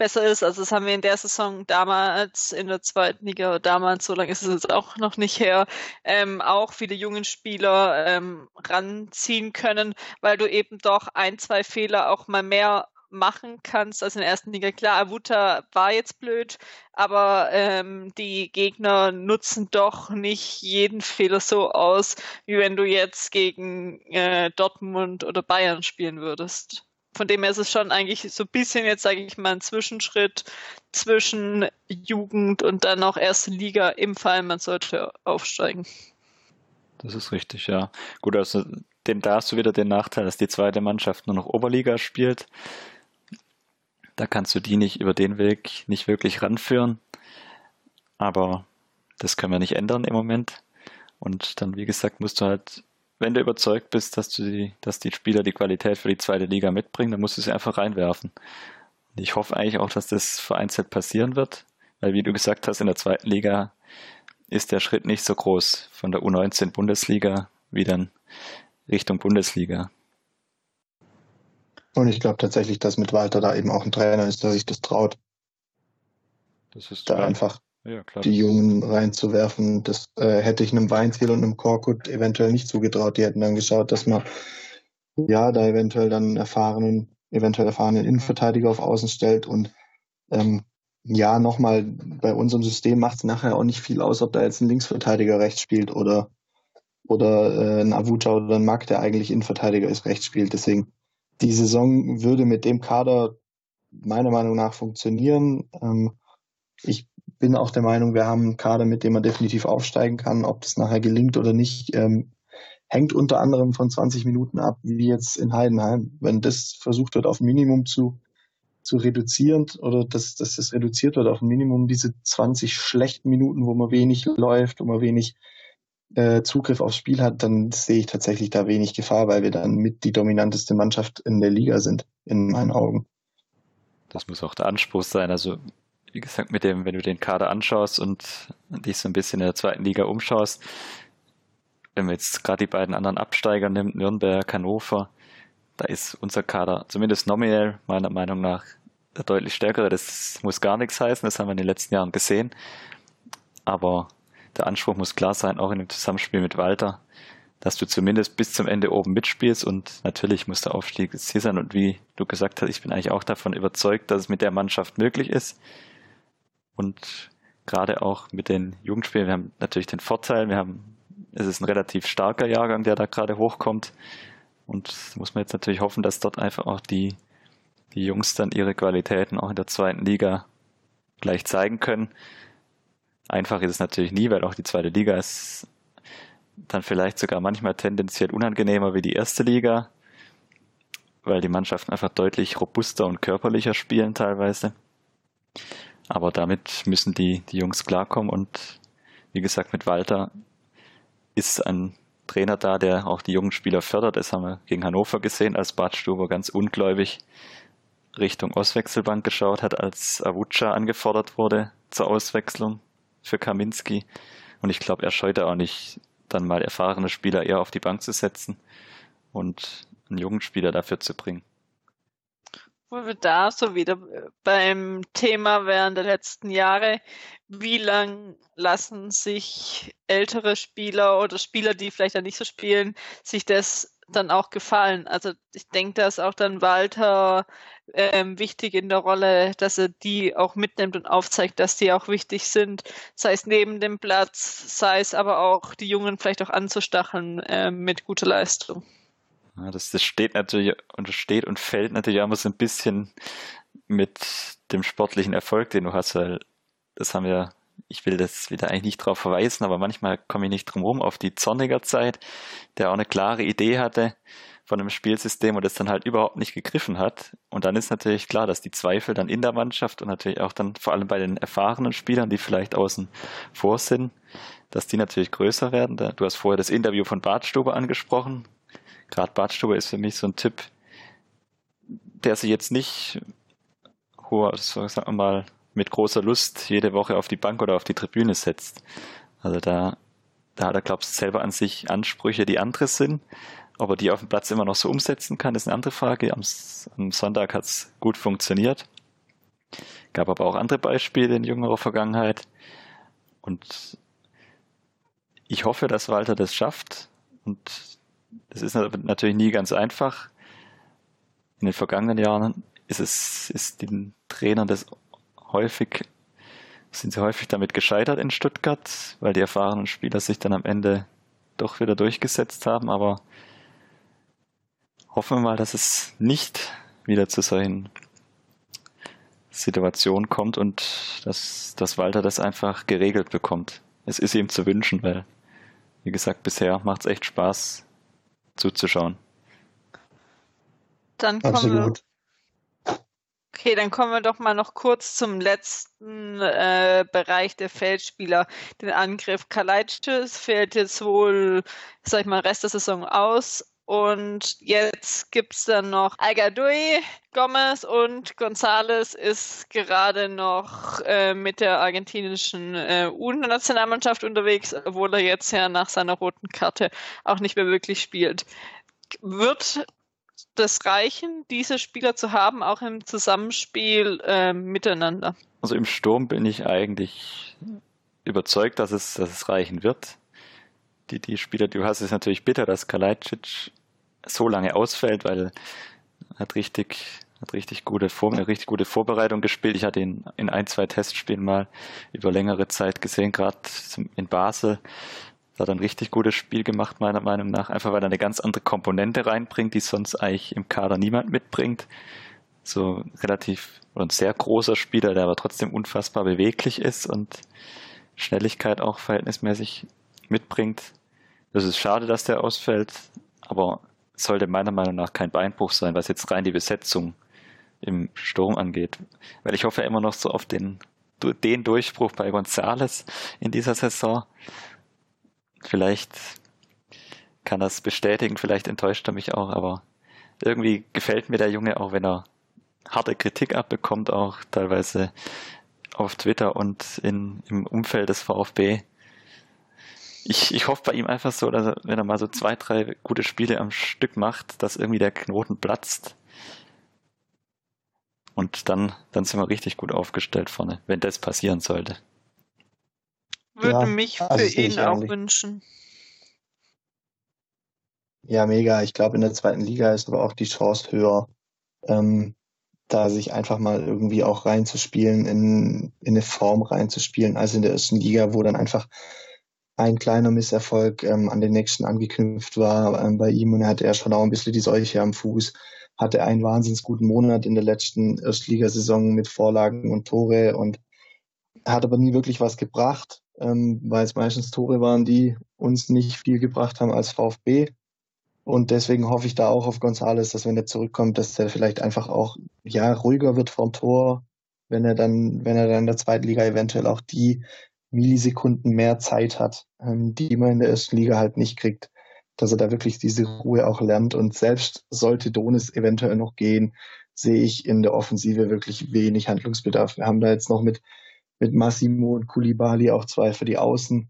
besser ist. Also das haben wir in der Saison damals in der zweiten Liga, damals, so lange ist es jetzt auch noch nicht her, ähm, auch viele jungen Spieler ähm, ranziehen können, weil du eben doch ein, zwei Fehler auch mal mehr machen kannst als in der ersten Liga. Klar, Avuta war jetzt blöd, aber ähm, die Gegner nutzen doch nicht jeden Fehler so aus, wie wenn du jetzt gegen äh, Dortmund oder Bayern spielen würdest. von dem her ist es schon eigentlich so ein bisschen jetzt, sage ich mal, ein Zwischenschritt zwischen Jugend und dann auch erste Liga im Fall, man sollte aufsteigen. Das ist richtig, ja. Gut, also den, da hast du wieder den Nachteil, dass die zweite Mannschaft nur noch Oberliga spielt. Da kannst du die nicht über den Weg nicht wirklich ranführen. Aber das können wir nicht ändern im Moment. Und dann, wie gesagt, musst du halt, wenn du überzeugt bist, dass du die, dass die Spieler die Qualität für die zweite Liga mitbringen, dann musst du sie einfach reinwerfen. Und ich hoffe eigentlich auch, dass das vereinzelt passieren wird, weil wie du gesagt hast, in der zweiten Liga ist der Schritt nicht so groß von der U19 Bundesliga wie dann Richtung Bundesliga. Und ich glaube tatsächlich, dass mit Walter da eben auch ein Trainer ist, der sich das traut. Das ist da klar. einfach ja, die Jungen reinzuwerfen. Das äh, hätte ich einem Weinziel und einem Korkut eventuell nicht zugetraut. Die hätten dann geschaut, dass man ja da eventuell dann erfahrenen, eventuell erfahrenen Innenverteidiger auf Außen stellt und ähm, ja, nochmal, bei unserem System macht es nachher auch nicht viel aus, ob da jetzt ein Linksverteidiger rechts spielt oder, oder äh, ein Avuta oder ein Mack, der eigentlich Innenverteidiger ist, rechts spielt. Deswegen, die Saison würde mit dem Kader meiner Meinung nach funktionieren. Ähm, ich bin auch der Meinung, wir haben einen Kader, mit dem man definitiv aufsteigen kann. Ob das nachher gelingt oder nicht, ähm, hängt unter anderem von 20 Minuten ab, wie jetzt in Heidenheim. Wenn das versucht wird, auf Minimum zu zu reduzieren oder dass, dass das reduziert wird auf Minimum, diese 20 schlechten Minuten, wo man wenig läuft, wo man wenig äh, Zugriff aufs Spiel hat, dann sehe ich tatsächlich da wenig Gefahr, weil wir dann mit die dominanteste Mannschaft in der Liga sind, in meinen Augen. Das muss auch der Anspruch sein. Also, wie gesagt, mit dem, wenn du den Kader anschaust und dich so ein bisschen in der zweiten Liga umschaust, wenn man jetzt gerade die beiden anderen Absteiger nimmt, Nürnberg, Hannover, da ist unser Kader zumindest nominell meiner Meinung nach deutlich stärkere. Das muss gar nichts heißen, das haben wir in den letzten Jahren gesehen. Aber der Anspruch muss klar sein, auch in dem Zusammenspiel mit Walter, dass du zumindest bis zum Ende oben mitspielst und natürlich muss der Aufstieg Ziel sein. Und wie du gesagt hast, ich bin eigentlich auch davon überzeugt, dass es mit der Mannschaft möglich ist. Und gerade auch mit den Jugendspielen, wir haben natürlich den Vorteil, wir haben, es ist ein relativ starker Jahrgang, der da gerade hochkommt. Und muss man jetzt natürlich hoffen, dass dort einfach auch die, die Jungs dann ihre Qualitäten auch in der zweiten Liga gleich zeigen können. Einfach ist es natürlich nie, weil auch die zweite Liga ist dann vielleicht sogar manchmal tendenziell unangenehmer wie die erste Liga, weil die Mannschaften einfach deutlich robuster und körperlicher spielen teilweise. Aber damit müssen die, die Jungs klarkommen und wie gesagt, mit Walter ist ein Trainer da, der auch die jungen Spieler fördert. Das haben wir gegen Hannover gesehen, als Bad Stuber ganz ungläubig Richtung Auswechselbank geschaut hat, als Avuca angefordert wurde zur Auswechslung für Kaminski. Und ich glaube, er scheute auch nicht, dann mal erfahrene Spieler eher auf die Bank zu setzen und einen jungen Spieler dafür zu bringen wo wir da so wieder beim Thema während der letzten Jahre, wie lang lassen sich ältere Spieler oder Spieler, die vielleicht dann nicht so spielen, sich das dann auch gefallen? Also ich denke, da ist auch dann Walter ähm, wichtig in der Rolle, dass er die auch mitnimmt und aufzeigt, dass die auch wichtig sind, sei es neben dem Platz, sei es aber auch die Jungen vielleicht auch anzustacheln äh, mit guter Leistung. Ja, das, das steht natürlich und steht und fällt natürlich auch immer so ein bisschen mit dem sportlichen Erfolg, den du hast, weil das haben wir, ich will das wieder eigentlich nicht drauf verweisen, aber manchmal komme ich nicht drum herum auf die Zorniger Zeit, der auch eine klare Idee hatte von einem Spielsystem und das dann halt überhaupt nicht gegriffen hat. Und dann ist natürlich klar, dass die Zweifel dann in der Mannschaft und natürlich auch dann vor allem bei den erfahrenen Spielern, die vielleicht außen vor sind, dass die natürlich größer werden. Du hast vorher das Interview von Bartstube angesprochen gerade Badstube ist für mich so ein Tipp, der sich jetzt nicht hoher, sagen wir mal, mit großer Lust jede Woche auf die Bank oder auf die Tribüne setzt. Also da, da hat er, glaubst du, selber an sich Ansprüche, die andere sind. Ob er die auf dem Platz immer noch so umsetzen kann, ist eine andere Frage. Am, am Sonntag hat es gut funktioniert. Gab aber auch andere Beispiele in jüngerer Vergangenheit. Und ich hoffe, dass Walter das schafft. Und das ist natürlich nie ganz einfach. In den vergangenen Jahren ist es, ist den Trainern das häufig, sind sie häufig damit gescheitert in Stuttgart, weil die erfahrenen Spieler sich dann am Ende doch wieder durchgesetzt haben, aber hoffen wir mal, dass es nicht wieder zu solchen Situationen kommt und dass, dass Walter das einfach geregelt bekommt. Es ist ihm zu wünschen, weil, wie gesagt, bisher macht es echt Spaß zuzuschauen. Dann kommen Absolut. Okay, dann kommen wir doch mal noch kurz zum letzten äh, Bereich der Feldspieler, den Angriff. Kalajdzic fällt jetzt wohl, sag ich mal, Rest der Saison aus. Und jetzt gibt es dann noch Algadui, Gomez und González ist gerade noch äh, mit der argentinischen äh, U-Nationalmannschaft unterwegs, obwohl er jetzt ja nach seiner roten Karte auch nicht mehr wirklich spielt. Wird das reichen, diese Spieler zu haben, auch im Zusammenspiel äh, miteinander? Also im Sturm bin ich eigentlich überzeugt, dass es, dass es reichen wird. Die, die Spieler, du hast es natürlich bitter, dass Kalajdzic so lange ausfällt, weil er hat richtig, hat richtig gute, Vor eine richtig gute Vorbereitung gespielt. Ich hatte ihn in ein, zwei Testspielen mal über längere Zeit gesehen, gerade in Basel hat ein richtig gutes Spiel gemacht, meiner Meinung nach, einfach weil er eine ganz andere Komponente reinbringt, die sonst eigentlich im Kader niemand mitbringt. So relativ und sehr großer Spieler, der aber trotzdem unfassbar beweglich ist und Schnelligkeit auch verhältnismäßig mitbringt. Das ist schade, dass der ausfällt, aber sollte meiner Meinung nach kein Beinbruch sein, was jetzt rein die Besetzung im Sturm angeht. Weil ich hoffe immer noch so auf den, den Durchbruch bei Gonzales in dieser Saison. Vielleicht kann er es bestätigen, vielleicht enttäuscht er mich auch, aber irgendwie gefällt mir der Junge auch, wenn er harte Kritik abbekommt, auch teilweise auf Twitter und in, im Umfeld des VfB. Ich, ich hoffe bei ihm einfach so, dass er, wenn er mal so zwei, drei gute Spiele am Stück macht, dass irgendwie der Knoten platzt. Und dann, dann sind wir richtig gut aufgestellt vorne, wenn das passieren sollte würde ja, mich für also ihn auch wünschen. Ja, mega. Ich glaube, in der zweiten Liga ist aber auch die Chance höher, ähm, da sich einfach mal irgendwie auch reinzuspielen, in, in eine Form reinzuspielen, als in der ersten Liga, wo dann einfach ein kleiner Misserfolg ähm, an den nächsten angeknüpft war ähm, bei ihm und er hatte ja schon auch ein bisschen die Seuche am Fuß, hatte einen wahnsinnig guten Monat in der letzten Erstligasaison mit Vorlagen und Tore und hat aber nie wirklich was gebracht ähm, weil es meistens Tore waren, die uns nicht viel gebracht haben als VfB. Und deswegen hoffe ich da auch auf Gonzales, dass wenn er zurückkommt, dass er vielleicht einfach auch ja ruhiger wird vom Tor, wenn er dann, wenn er dann in der zweiten Liga eventuell auch die Millisekunden mehr Zeit hat, ähm, die man in der ersten Liga halt nicht kriegt, dass er da wirklich diese Ruhe auch lernt. Und selbst sollte Donis eventuell noch gehen, sehe ich in der Offensive wirklich wenig Handlungsbedarf. Wir haben da jetzt noch mit mit Massimo und Kulibali auch zwei für die Außen,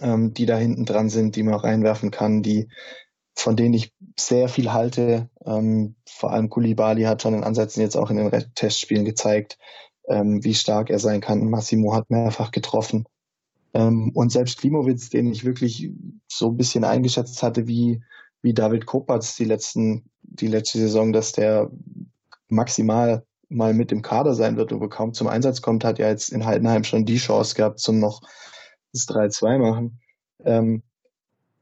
ähm, die da hinten dran sind, die man reinwerfen kann, die von denen ich sehr viel halte. Ähm, vor allem Kulibali hat schon in Ansätzen jetzt auch in den Testspielen gezeigt, ähm, wie stark er sein kann. Massimo hat mehrfach getroffen. Ähm, und selbst Klimowitz, den ich wirklich so ein bisschen eingeschätzt hatte, wie, wie David Kopatz die letzten, die letzte Saison, dass der maximal mal mit im Kader sein wird, aber kaum zum Einsatz kommt, hat ja jetzt in Heidenheim schon die Chance gehabt zum noch das 3-2 machen. Ähm,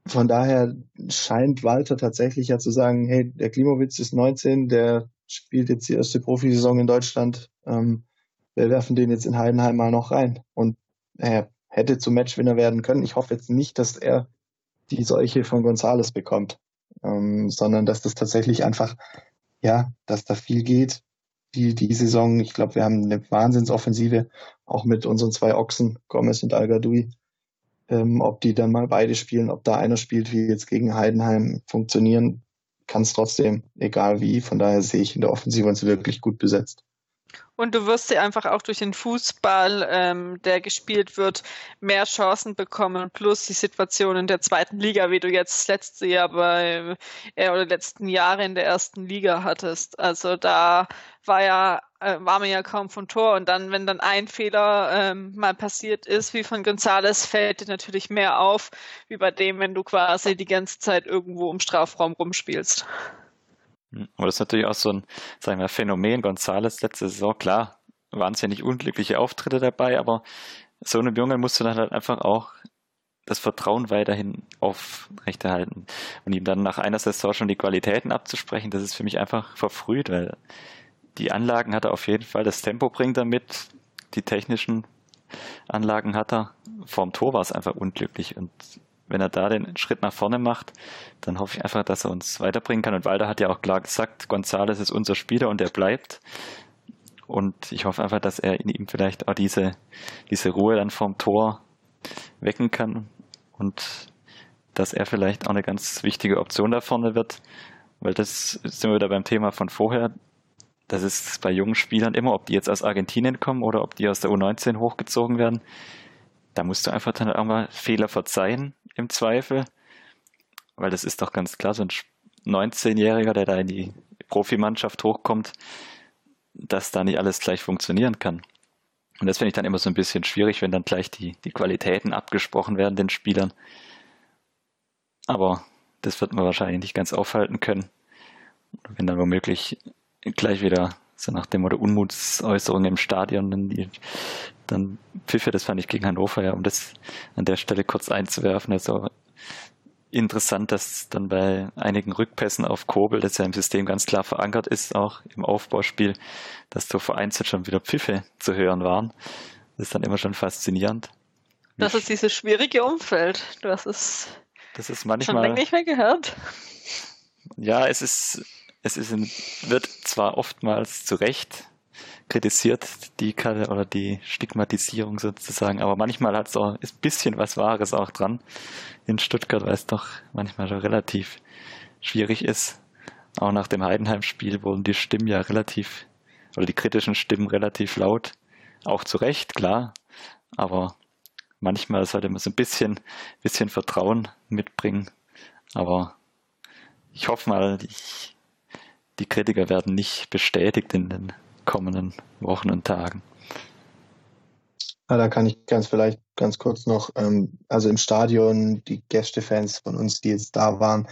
von daher scheint Walter tatsächlich ja zu sagen, hey, der Klimowitz ist 19, der spielt jetzt die erste Profisaison in Deutschland. Ähm, wir werfen den jetzt in Heidenheim mal noch rein. Und er hätte zum Matchwinner werden können. Ich hoffe jetzt nicht, dass er die Seuche von Gonzales bekommt, ähm, sondern dass das tatsächlich einfach, ja, dass da viel geht, die, die Saison. Ich glaube, wir haben eine Wahnsinnsoffensive, auch mit unseren zwei Ochsen, Gomez und al Ähm, ob die dann mal beide spielen, ob da einer spielt, wie jetzt gegen Heidenheim, funktionieren kann es trotzdem, egal wie. Von daher sehe ich in der Offensive uns wirklich gut besetzt. Und du wirst sie einfach auch durch den Fußball, ähm, der gespielt wird, mehr Chancen bekommen, plus die Situation in der zweiten Liga, wie du jetzt das letzte Jahr bei äh, oder letzten Jahre in der ersten Liga hattest. Also da war ja äh, war man ja kaum von Tor und dann, wenn dann ein Fehler ähm, mal passiert ist, wie von Gonzales, fällt dir natürlich mehr auf, wie bei dem, wenn du quasi die ganze Zeit irgendwo im Strafraum rumspielst. Hm, aber das ist natürlich auch so ein, sagen wir, Phänomen. Gonzales letzte Saison, klar, nicht unglückliche Auftritte dabei, aber so einem Jungen musst du dann halt einfach auch das Vertrauen weiterhin aufrechterhalten. Und ihm dann nach einer Saison schon die Qualitäten abzusprechen, das ist für mich einfach verfrüht, weil die Anlagen hat er auf jeden Fall, das Tempo bringt er mit, die technischen Anlagen hat er. Vorm Tor war es einfach unglücklich und wenn er da den Schritt nach vorne macht, dann hoffe ich einfach, dass er uns weiterbringen kann. Und Walter hat ja auch klar gesagt, Gonzales ist unser Spieler und er bleibt. Und ich hoffe einfach, dass er in ihm vielleicht auch diese, diese Ruhe dann vorm Tor wecken kann und dass er vielleicht auch eine ganz wichtige Option da vorne wird, weil das sind wir wieder beim Thema von vorher. Das ist bei jungen Spielern immer, ob die jetzt aus Argentinien kommen oder ob die aus der U19 hochgezogen werden. Da musst du einfach dann mal Fehler verzeihen im Zweifel, weil das ist doch ganz klar, so ein 19-Jähriger, der da in die Profimannschaft hochkommt, dass da nicht alles gleich funktionieren kann. Und das finde ich dann immer so ein bisschen schwierig, wenn dann gleich die, die Qualitäten abgesprochen werden den Spielern. Aber das wird man wahrscheinlich nicht ganz aufhalten können. Wenn dann womöglich gleich wieder so nach dem oder Unmutsäußerungen im Stadion die, dann Pfiffe, das fand ich gegen Hannover, ja, um das an der Stelle kurz einzuwerfen. Also interessant, dass dann bei einigen Rückpässen auf Kobel, das ja im System ganz klar verankert ist, auch im Aufbauspiel, dass so vereinzelt schon wieder Pfiffe zu hören waren. Das ist dann immer schon faszinierend. Das ist dieses schwierige Umfeld. Du hast es das ist manchmal, schon lange nicht mehr gehört. Ja, es ist, es ist, wird zwar oftmals zu Recht kritisiert, die oder die Stigmatisierung sozusagen, aber manchmal hat es auch ein bisschen was Wahres auch dran in Stuttgart, weil es doch manchmal schon relativ schwierig ist. Auch nach dem Heidenheim-Spiel wurden die Stimmen ja relativ, oder die kritischen Stimmen relativ laut. Auch zu Recht, klar. Aber manchmal sollte man so ein bisschen, bisschen Vertrauen mitbringen. Aber ich hoffe mal, die, die Kritiker werden nicht bestätigt in den kommenden Wochen und Tagen. Ja, da kann ich ganz vielleicht ganz kurz noch, ähm, also im Stadion, die Gästefans von uns, die jetzt da waren,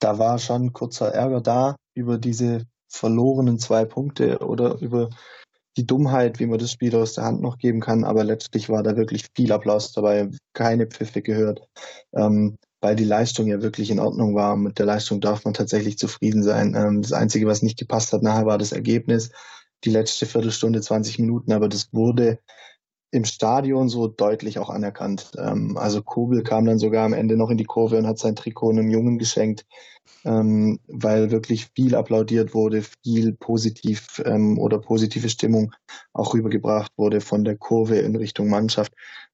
da war schon kurzer Ärger da über diese verlorenen zwei Punkte oder über die Dummheit, wie man das Spiel aus der Hand noch geben kann, aber letztlich war da wirklich viel Applaus dabei, keine Pfiffe gehört, ähm, weil die Leistung ja wirklich in Ordnung war. Mit der Leistung darf man tatsächlich zufrieden sein. Ähm, das Einzige, was nicht gepasst hat nachher, war das Ergebnis, die letzte Viertelstunde, 20 Minuten, aber das wurde im Stadion so deutlich auch anerkannt. Ähm, also Kobel kam dann sogar am Ende noch in die Kurve und hat sein Trikot einem Jungen geschenkt, ähm, weil wirklich viel applaudiert wurde, viel positiv ähm, oder positive Stimmung auch rübergebracht wurde von der Kurve in Richtung Mannschaft.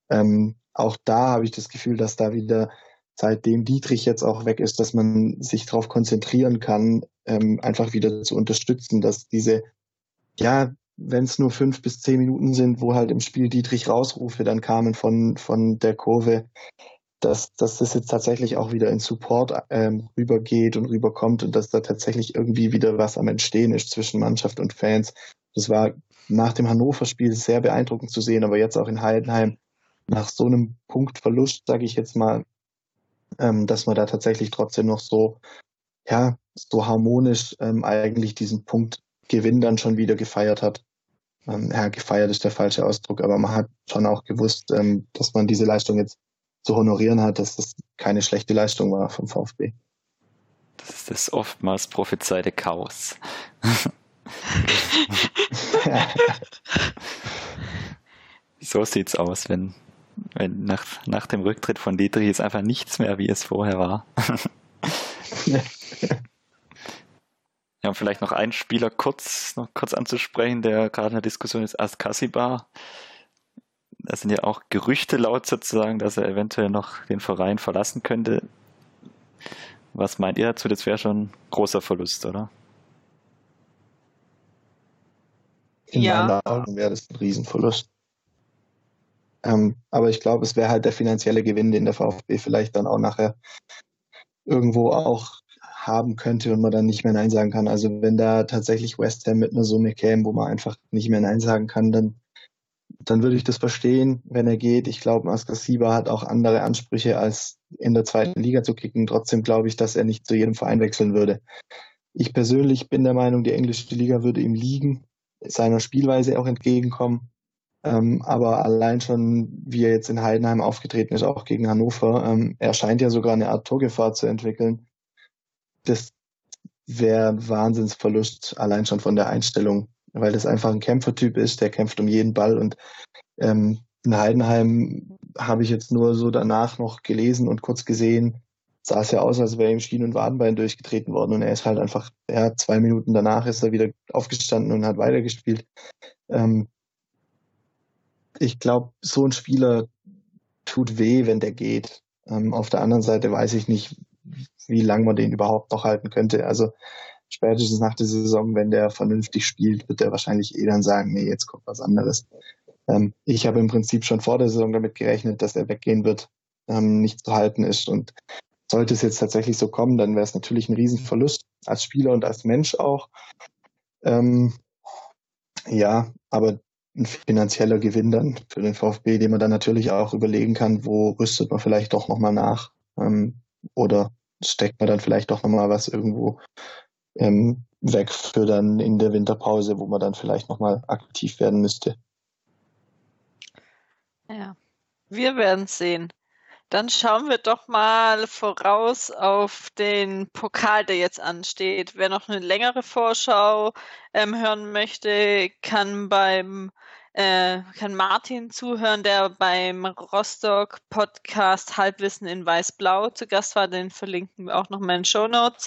Ähm, auch da habe ich das Gefühl, dass da wieder seitdem Dietrich jetzt auch weg ist, dass man sich darauf konzentrieren kann, ähm, einfach wieder zu unterstützen, dass diese ja, wenn es nur fünf bis zehn Minuten sind, wo halt im Spiel Dietrich Rausrufe dann kamen von, von der Kurve, dass, dass das jetzt tatsächlich auch wieder in Support ähm, rübergeht und rüberkommt und dass da tatsächlich irgendwie wieder was am Entstehen ist zwischen Mannschaft und Fans. Das war nach dem Hannover-Spiel sehr beeindruckend zu sehen, aber jetzt auch in Heidenheim nach so einem Punktverlust, sage ich jetzt mal, ähm, dass man da tatsächlich trotzdem noch so, ja, so harmonisch ähm, eigentlich diesen Punkt Gewinn dann schon wieder gefeiert hat. Ähm, ja, gefeiert ist der falsche Ausdruck, aber man hat schon auch gewusst, ähm, dass man diese Leistung jetzt zu honorieren hat, dass das keine schlechte Leistung war vom VfB. Das ist das oftmals prophezeite Chaos. [LAUGHS] so sieht's aus, wenn, wenn nach, nach dem Rücktritt von Dietrich ist einfach nichts mehr, wie es vorher war. [LAUGHS] Ja, vielleicht noch einen Spieler kurz, noch kurz anzusprechen, der gerade in der Diskussion ist, Askasibar. Da sind ja auch Gerüchte laut sozusagen, dass er eventuell noch den Verein verlassen könnte. Was meint ihr dazu? Das wäre schon ein großer Verlust, oder? In ja. meinen Augen wäre das ein Riesenverlust. Ähm, aber ich glaube, es wäre halt der finanzielle Gewinn, den der VfB vielleicht dann auch nachher irgendwo auch haben könnte und man dann nicht mehr Nein sagen kann. Also wenn da tatsächlich West Ham mit einer Summe käme, wo man einfach nicht mehr Nein sagen kann, dann, dann würde ich das verstehen, wenn er geht. Ich glaube, Askasiba hat auch andere Ansprüche, als in der zweiten Liga zu kicken. Trotzdem glaube ich, dass er nicht zu jedem Verein wechseln würde. Ich persönlich bin der Meinung, die englische Liga würde ihm liegen, seiner Spielweise auch entgegenkommen. Ähm, aber allein schon, wie er jetzt in Heidenheim aufgetreten ist, auch gegen Hannover, ähm, er scheint ja sogar eine Art Torgefahr zu entwickeln. Das wäre ein Wahnsinnsverlust, allein schon von der Einstellung, weil das einfach ein Kämpfertyp ist, der kämpft um jeden Ball und ähm, in Heidenheim habe ich jetzt nur so danach noch gelesen und kurz gesehen, sah es ja aus, als wäre ihm Schien- und Wadenbein durchgetreten worden und er ist halt einfach, ja, zwei Minuten danach ist er wieder aufgestanden und hat weitergespielt. Ähm, ich glaube, so ein Spieler tut weh, wenn der geht. Ähm, auf der anderen Seite weiß ich nicht, wie lange man den überhaupt noch halten könnte. Also spätestens nach der Saison, wenn der vernünftig spielt, wird er wahrscheinlich eh dann sagen, nee, jetzt kommt was anderes. Ähm, ich habe im Prinzip schon vor der Saison damit gerechnet, dass er weggehen wird, ähm, nicht zu halten ist. Und sollte es jetzt tatsächlich so kommen, dann wäre es natürlich ein Riesenverlust als Spieler und als Mensch auch. Ähm, ja, aber ein finanzieller Gewinn dann für den VfB, den man dann natürlich auch überlegen kann, wo rüstet man vielleicht doch nochmal nach ähm, oder steckt man dann vielleicht doch nochmal was irgendwo ähm, weg für dann in der Winterpause, wo man dann vielleicht nochmal aktiv werden müsste. Ja, wir werden sehen. Dann schauen wir doch mal voraus auf den Pokal, der jetzt ansteht. Wer noch eine längere Vorschau ähm, hören möchte, kann beim äh, kann Martin zuhören, der beim Rostock Podcast Halbwissen in Weiß-Blau zu Gast war. Den verlinken wir auch noch mal in Show Notes.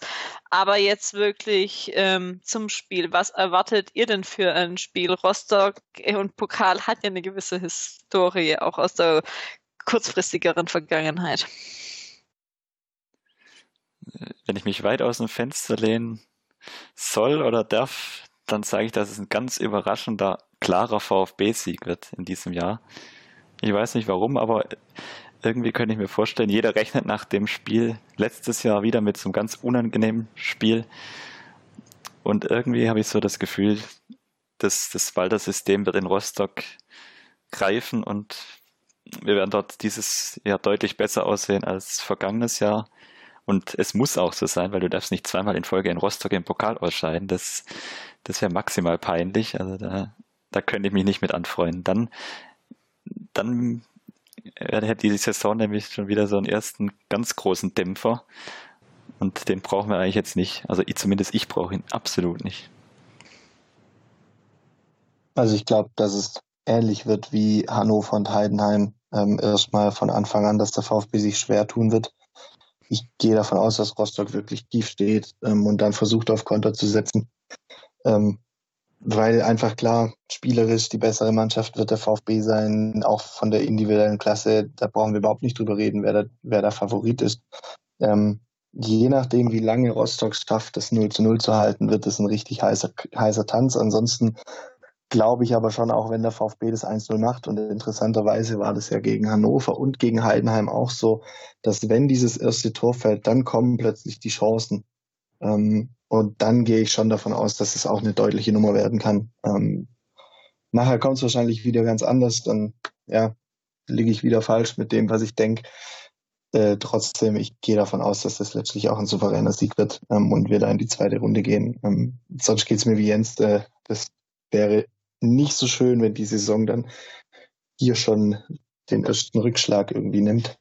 Aber jetzt wirklich ähm, zum Spiel. Was erwartet ihr denn für ein Spiel? Rostock und Pokal hat ja eine gewisse Historie, auch aus der kurzfristigeren Vergangenheit. Wenn ich mich weit aus dem Fenster lehnen soll oder darf, dann sage ich, dass es ein ganz überraschender klarer VfB-Sieg wird in diesem Jahr. Ich weiß nicht warum, aber irgendwie könnte ich mir vorstellen, jeder rechnet nach dem Spiel letztes Jahr wieder mit so einem ganz unangenehmen Spiel. Und irgendwie habe ich so das Gefühl, dass das Walder-System wird in Rostock greifen und wir werden dort dieses Jahr deutlich besser aussehen als vergangenes Jahr. Und es muss auch so sein, weil du darfst nicht zweimal in Folge in Rostock im Pokal ausscheiden. Das, das wäre maximal peinlich. Also da da könnte ich mich nicht mit anfreunden. Dann, dann hätte die Saison nämlich schon wieder so einen ersten ganz großen Dämpfer. Und den brauchen wir eigentlich jetzt nicht. Also ich, zumindest ich brauche ihn absolut nicht. Also ich glaube, dass es ähnlich wird wie Hannover und Heidenheim. Ähm, erstmal von Anfang an, dass der VfB sich schwer tun wird. Ich gehe davon aus, dass Rostock wirklich tief steht ähm, und dann versucht auf Konter zu setzen. Ähm, weil einfach klar, spielerisch die bessere Mannschaft wird der VfB sein, auch von der individuellen Klasse, da brauchen wir überhaupt nicht drüber reden, wer da, wer da Favorit ist. Ähm, je nachdem, wie lange Rostock schafft, das 0 zu 0 zu halten, wird es ein richtig heißer, heißer Tanz. Ansonsten glaube ich aber schon, auch wenn der VfB das 1-0 macht, und interessanterweise war das ja gegen Hannover und gegen Heidenheim auch so, dass wenn dieses erste Tor fällt, dann kommen plötzlich die Chancen. Ähm, und dann gehe ich schon davon aus, dass es auch eine deutliche Nummer werden kann. Ähm, nachher kommt es wahrscheinlich wieder ganz anders. Dann ja, liege ich wieder falsch mit dem, was ich denke. Äh, trotzdem, ich gehe davon aus, dass das letztlich auch ein souveräner Sieg wird ähm, und wir da in die zweite Runde gehen. Ähm, sonst geht's mir wie Jens. Äh, das wäre nicht so schön, wenn die Saison dann hier schon den ersten Rückschlag irgendwie nimmt.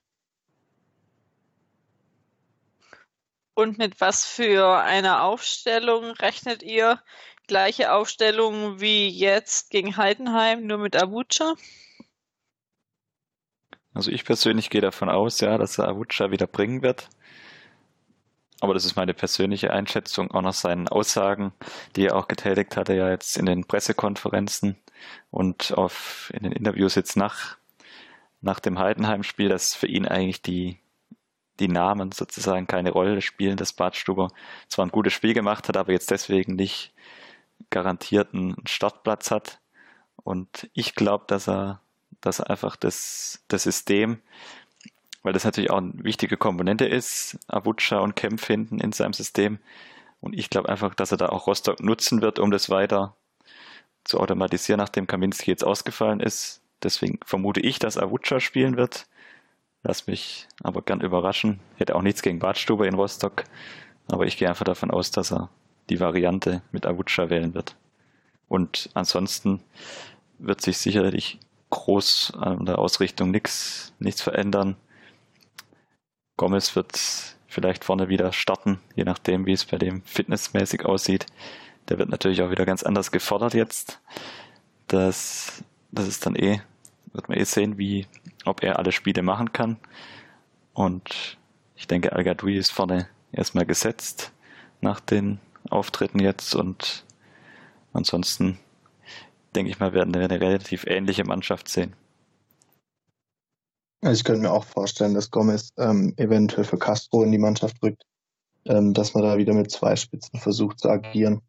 Und mit was für einer Aufstellung rechnet ihr? Gleiche Aufstellung wie jetzt gegen Heidenheim, nur mit Avucha? Also ich persönlich gehe davon aus, ja, dass er Avucha wieder bringen wird. Aber das ist meine persönliche Einschätzung, auch nach seinen Aussagen, die er auch getätigt hatte, ja jetzt in den Pressekonferenzen und auf, in den Interviews jetzt nach, nach dem Heidenheim-Spiel, dass für ihn eigentlich die, die Namen sozusagen keine Rolle spielen, dass Bartstuber zwar ein gutes Spiel gemacht hat, aber jetzt deswegen nicht garantiert einen Startplatz hat. Und ich glaube, dass er, dass er einfach das, das System, weil das natürlich auch eine wichtige Komponente ist, Avucha und Kempf hinten in seinem System. Und ich glaube einfach, dass er da auch Rostock nutzen wird, um das weiter zu automatisieren, nachdem Kaminski jetzt ausgefallen ist. Deswegen vermute ich, dass Avucha spielen wird. Lass mich aber gern überraschen. Hätte auch nichts gegen Badstube in Rostock, aber ich gehe einfach davon aus, dass er die Variante mit Avucha wählen wird. Und ansonsten wird sich sicherlich groß an der Ausrichtung nichts nichts verändern. Gomez wird vielleicht vorne wieder starten, je nachdem, wie es bei dem fitnessmäßig aussieht. Der wird natürlich auch wieder ganz anders gefordert jetzt. Das, das ist dann eh, wird man eh sehen, wie, ob er alle Spiele machen kann. Und ich denke, Al ist vorne erstmal gesetzt nach den Auftritten jetzt und ansonsten denke ich mal, werden wir eine relativ ähnliche Mannschaft sehen. Also ich könnte mir auch vorstellen, dass Gomez ähm, eventuell für Castro in die Mannschaft rückt, ähm, dass man da wieder mit zwei Spitzen versucht zu agieren,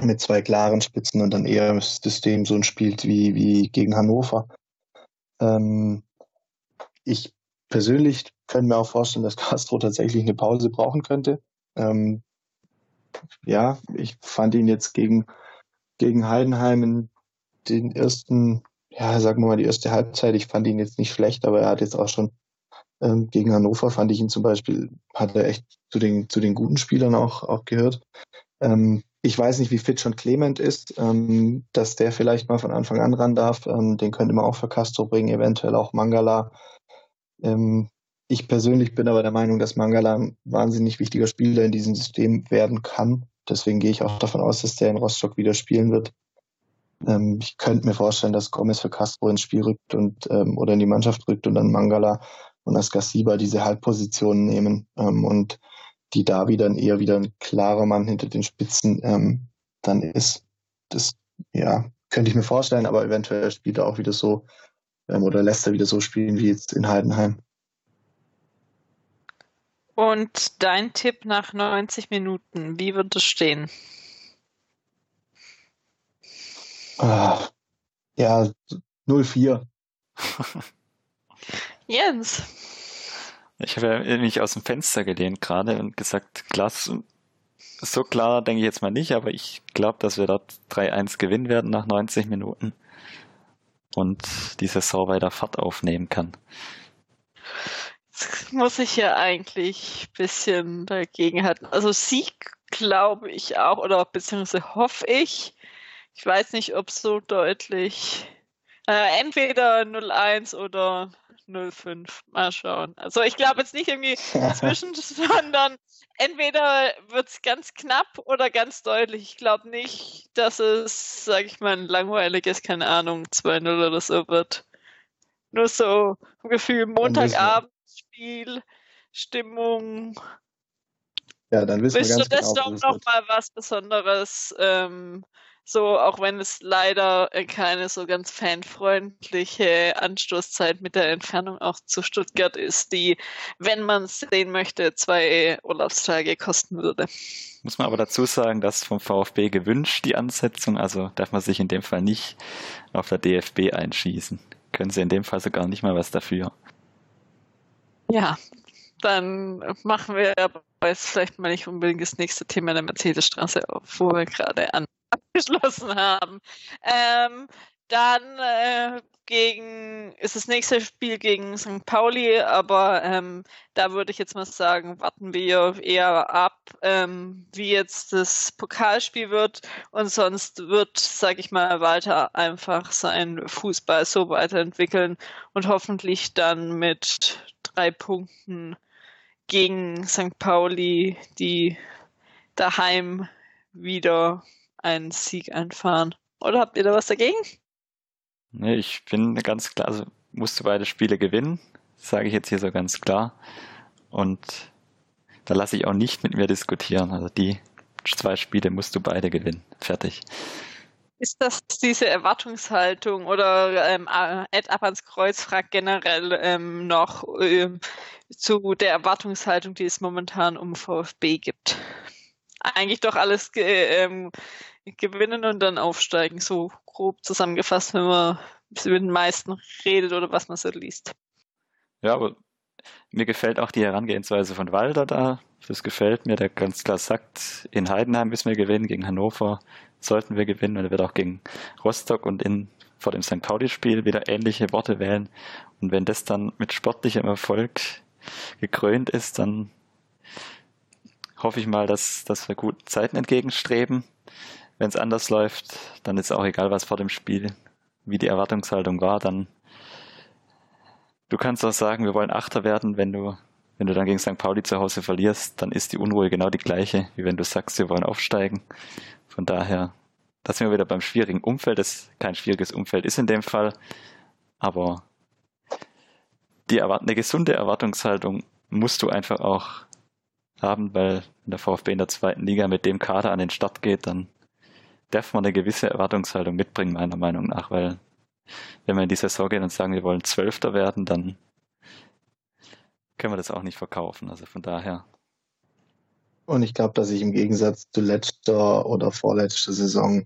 mit zwei klaren Spitzen und dann eher das System so spielt wie, wie gegen Hannover. Ähm, ich persönlich könnte mir auch vorstellen, dass [LAUGHS] Castro tatsächlich eine Pause brauchen könnte. Ähm, ja, ich fand ihn jetzt gegen, gegen Heidenheim in den ersten ja, sagen wir mal, die erste Halbzeit, ich fand ihn jetzt nicht schlecht, aber er hat jetzt auch schon ähm, gegen Hannover fand ich ihn zum Beispiel, hat er echt zu den, zu den guten Spielern auch, auch gehört. Ähm, ich weiß nicht, wie fit schon Clement ist, ähm, dass der vielleicht mal von Anfang an ran darf. Ähm, den könnte man auch für Castro bringen, eventuell auch Mangala. Ähm, ich persönlich bin aber der Meinung, dass Mangala ein wahnsinnig wichtiger Spieler in diesem System werden kann. Deswegen gehe ich auch davon aus, dass der in Rostock wieder spielen wird. Ähm, ich könnte mir vorstellen, dass Gomez für Castro ins Spiel rückt und ähm, oder in die Mannschaft rückt und dann Mangala und Askasiba diese Halbpositionen nehmen ähm, und die Davi dann eher wieder ein klarer Mann hinter den Spitzen ähm, dann ist. Das ja könnte ich mir vorstellen, aber eventuell spielt er auch wieder so ähm, oder lässt er wieder so spielen wie jetzt in Heidenheim. Und dein Tipp nach 90 Minuten, wie wird es stehen? Ah, ja, 04. [LAUGHS] Jens. Ich habe ja mich aus dem Fenster gelehnt gerade und gesagt, Glas, so klar denke ich jetzt mal nicht, aber ich glaube, dass wir dort 3-1 gewinnen werden nach 90 Minuten und die Saison weiter Fahrt aufnehmen kann. Das muss ich ja eigentlich ein bisschen dagegen halten. Also Sieg glaube ich auch, oder beziehungsweise hoffe ich, ich weiß nicht, ob so deutlich. Äh, entweder 01 oder 05. Mal schauen. Also ich glaube jetzt nicht irgendwie zwischen, [LAUGHS] sondern entweder wird es ganz knapp oder ganz deutlich. Ich glaube nicht, dass es, sag ich mal, ein langweiliges, keine Ahnung, 2-0 oder so wird. Nur so ein Gefühl, Montagabendspiel, Stimmung. Ja, dann wissen wir ganz das genau, doch noch mal was Besonderes. Ähm, so, auch wenn es leider äh, keine so ganz fanfreundliche Anstoßzeit mit der Entfernung auch zu Stuttgart ist, die, wenn man es sehen möchte, zwei Urlaubstage kosten würde. Muss man aber dazu sagen, dass vom VfB gewünscht die Ansetzung, also darf man sich in dem Fall nicht auf der DFB einschießen. Können sie in dem Fall sogar nicht mal was dafür. Ja, dann machen wir aber jetzt vielleicht mal nicht unbedingt das nächste Thema der Mercedesstraße auf, wo wir gerade abgeschlossen haben. Ähm, dann äh, gegen ist das nächste Spiel gegen St. Pauli, aber ähm, da würde ich jetzt mal sagen, warten wir eher ab, ähm, wie jetzt das Pokalspiel wird und sonst wird, sage ich mal, Walter einfach seinen Fußball so weiterentwickeln und hoffentlich dann mit drei Punkten gegen St. Pauli, die daheim wieder einen Sieg einfahren. Oder habt ihr da was dagegen? Nee, ich bin ganz klar, also musst du beide Spiele gewinnen, sage ich jetzt hier so ganz klar. Und da lasse ich auch nicht mit mir diskutieren. Also die zwei Spiele musst du beide gewinnen. Fertig. Ist das diese Erwartungshaltung oder ähm, Ed ab ans Kreuz fragt generell ähm, noch äh, zu der Erwartungshaltung, die es momentan um VfB gibt? Eigentlich doch alles ähm, gewinnen und dann aufsteigen, so grob zusammengefasst, wenn man mit den meisten redet oder was man so liest. Ja, aber mir gefällt auch die Herangehensweise von Walter da. Das gefällt mir, der ganz klar sagt, in Heidenheim müssen wir gewinnen, gegen Hannover sollten wir gewinnen und er wird auch gegen Rostock und in, vor dem St. Pauli-Spiel wieder ähnliche Worte wählen. Und wenn das dann mit sportlichem Erfolg gekrönt ist, dann hoffe ich mal, dass, dass wir guten Zeiten entgegenstreben wenn es anders läuft, dann ist auch egal, was vor dem Spiel wie die Erwartungshaltung war, dann du kannst auch sagen, wir wollen Achter werden, wenn du, wenn du dann gegen St. Pauli zu Hause verlierst, dann ist die Unruhe genau die gleiche, wie wenn du sagst, wir wollen aufsteigen. Von daher, da sind wir wieder beim schwierigen Umfeld, das kein schwieriges Umfeld ist in dem Fall, aber die eine gesunde Erwartungshaltung musst du einfach auch haben, weil wenn der VfB in der zweiten Liga mit dem Kader an den Start geht, dann darf man eine gewisse Erwartungshaltung mitbringen, meiner Meinung nach, weil wenn wir in die Saison gehen und sagen, wir wollen Zwölfter werden, dann können wir das auch nicht verkaufen. Also von daher. Und ich glaube, dass sich im Gegensatz zu letzter oder vorletzter Saison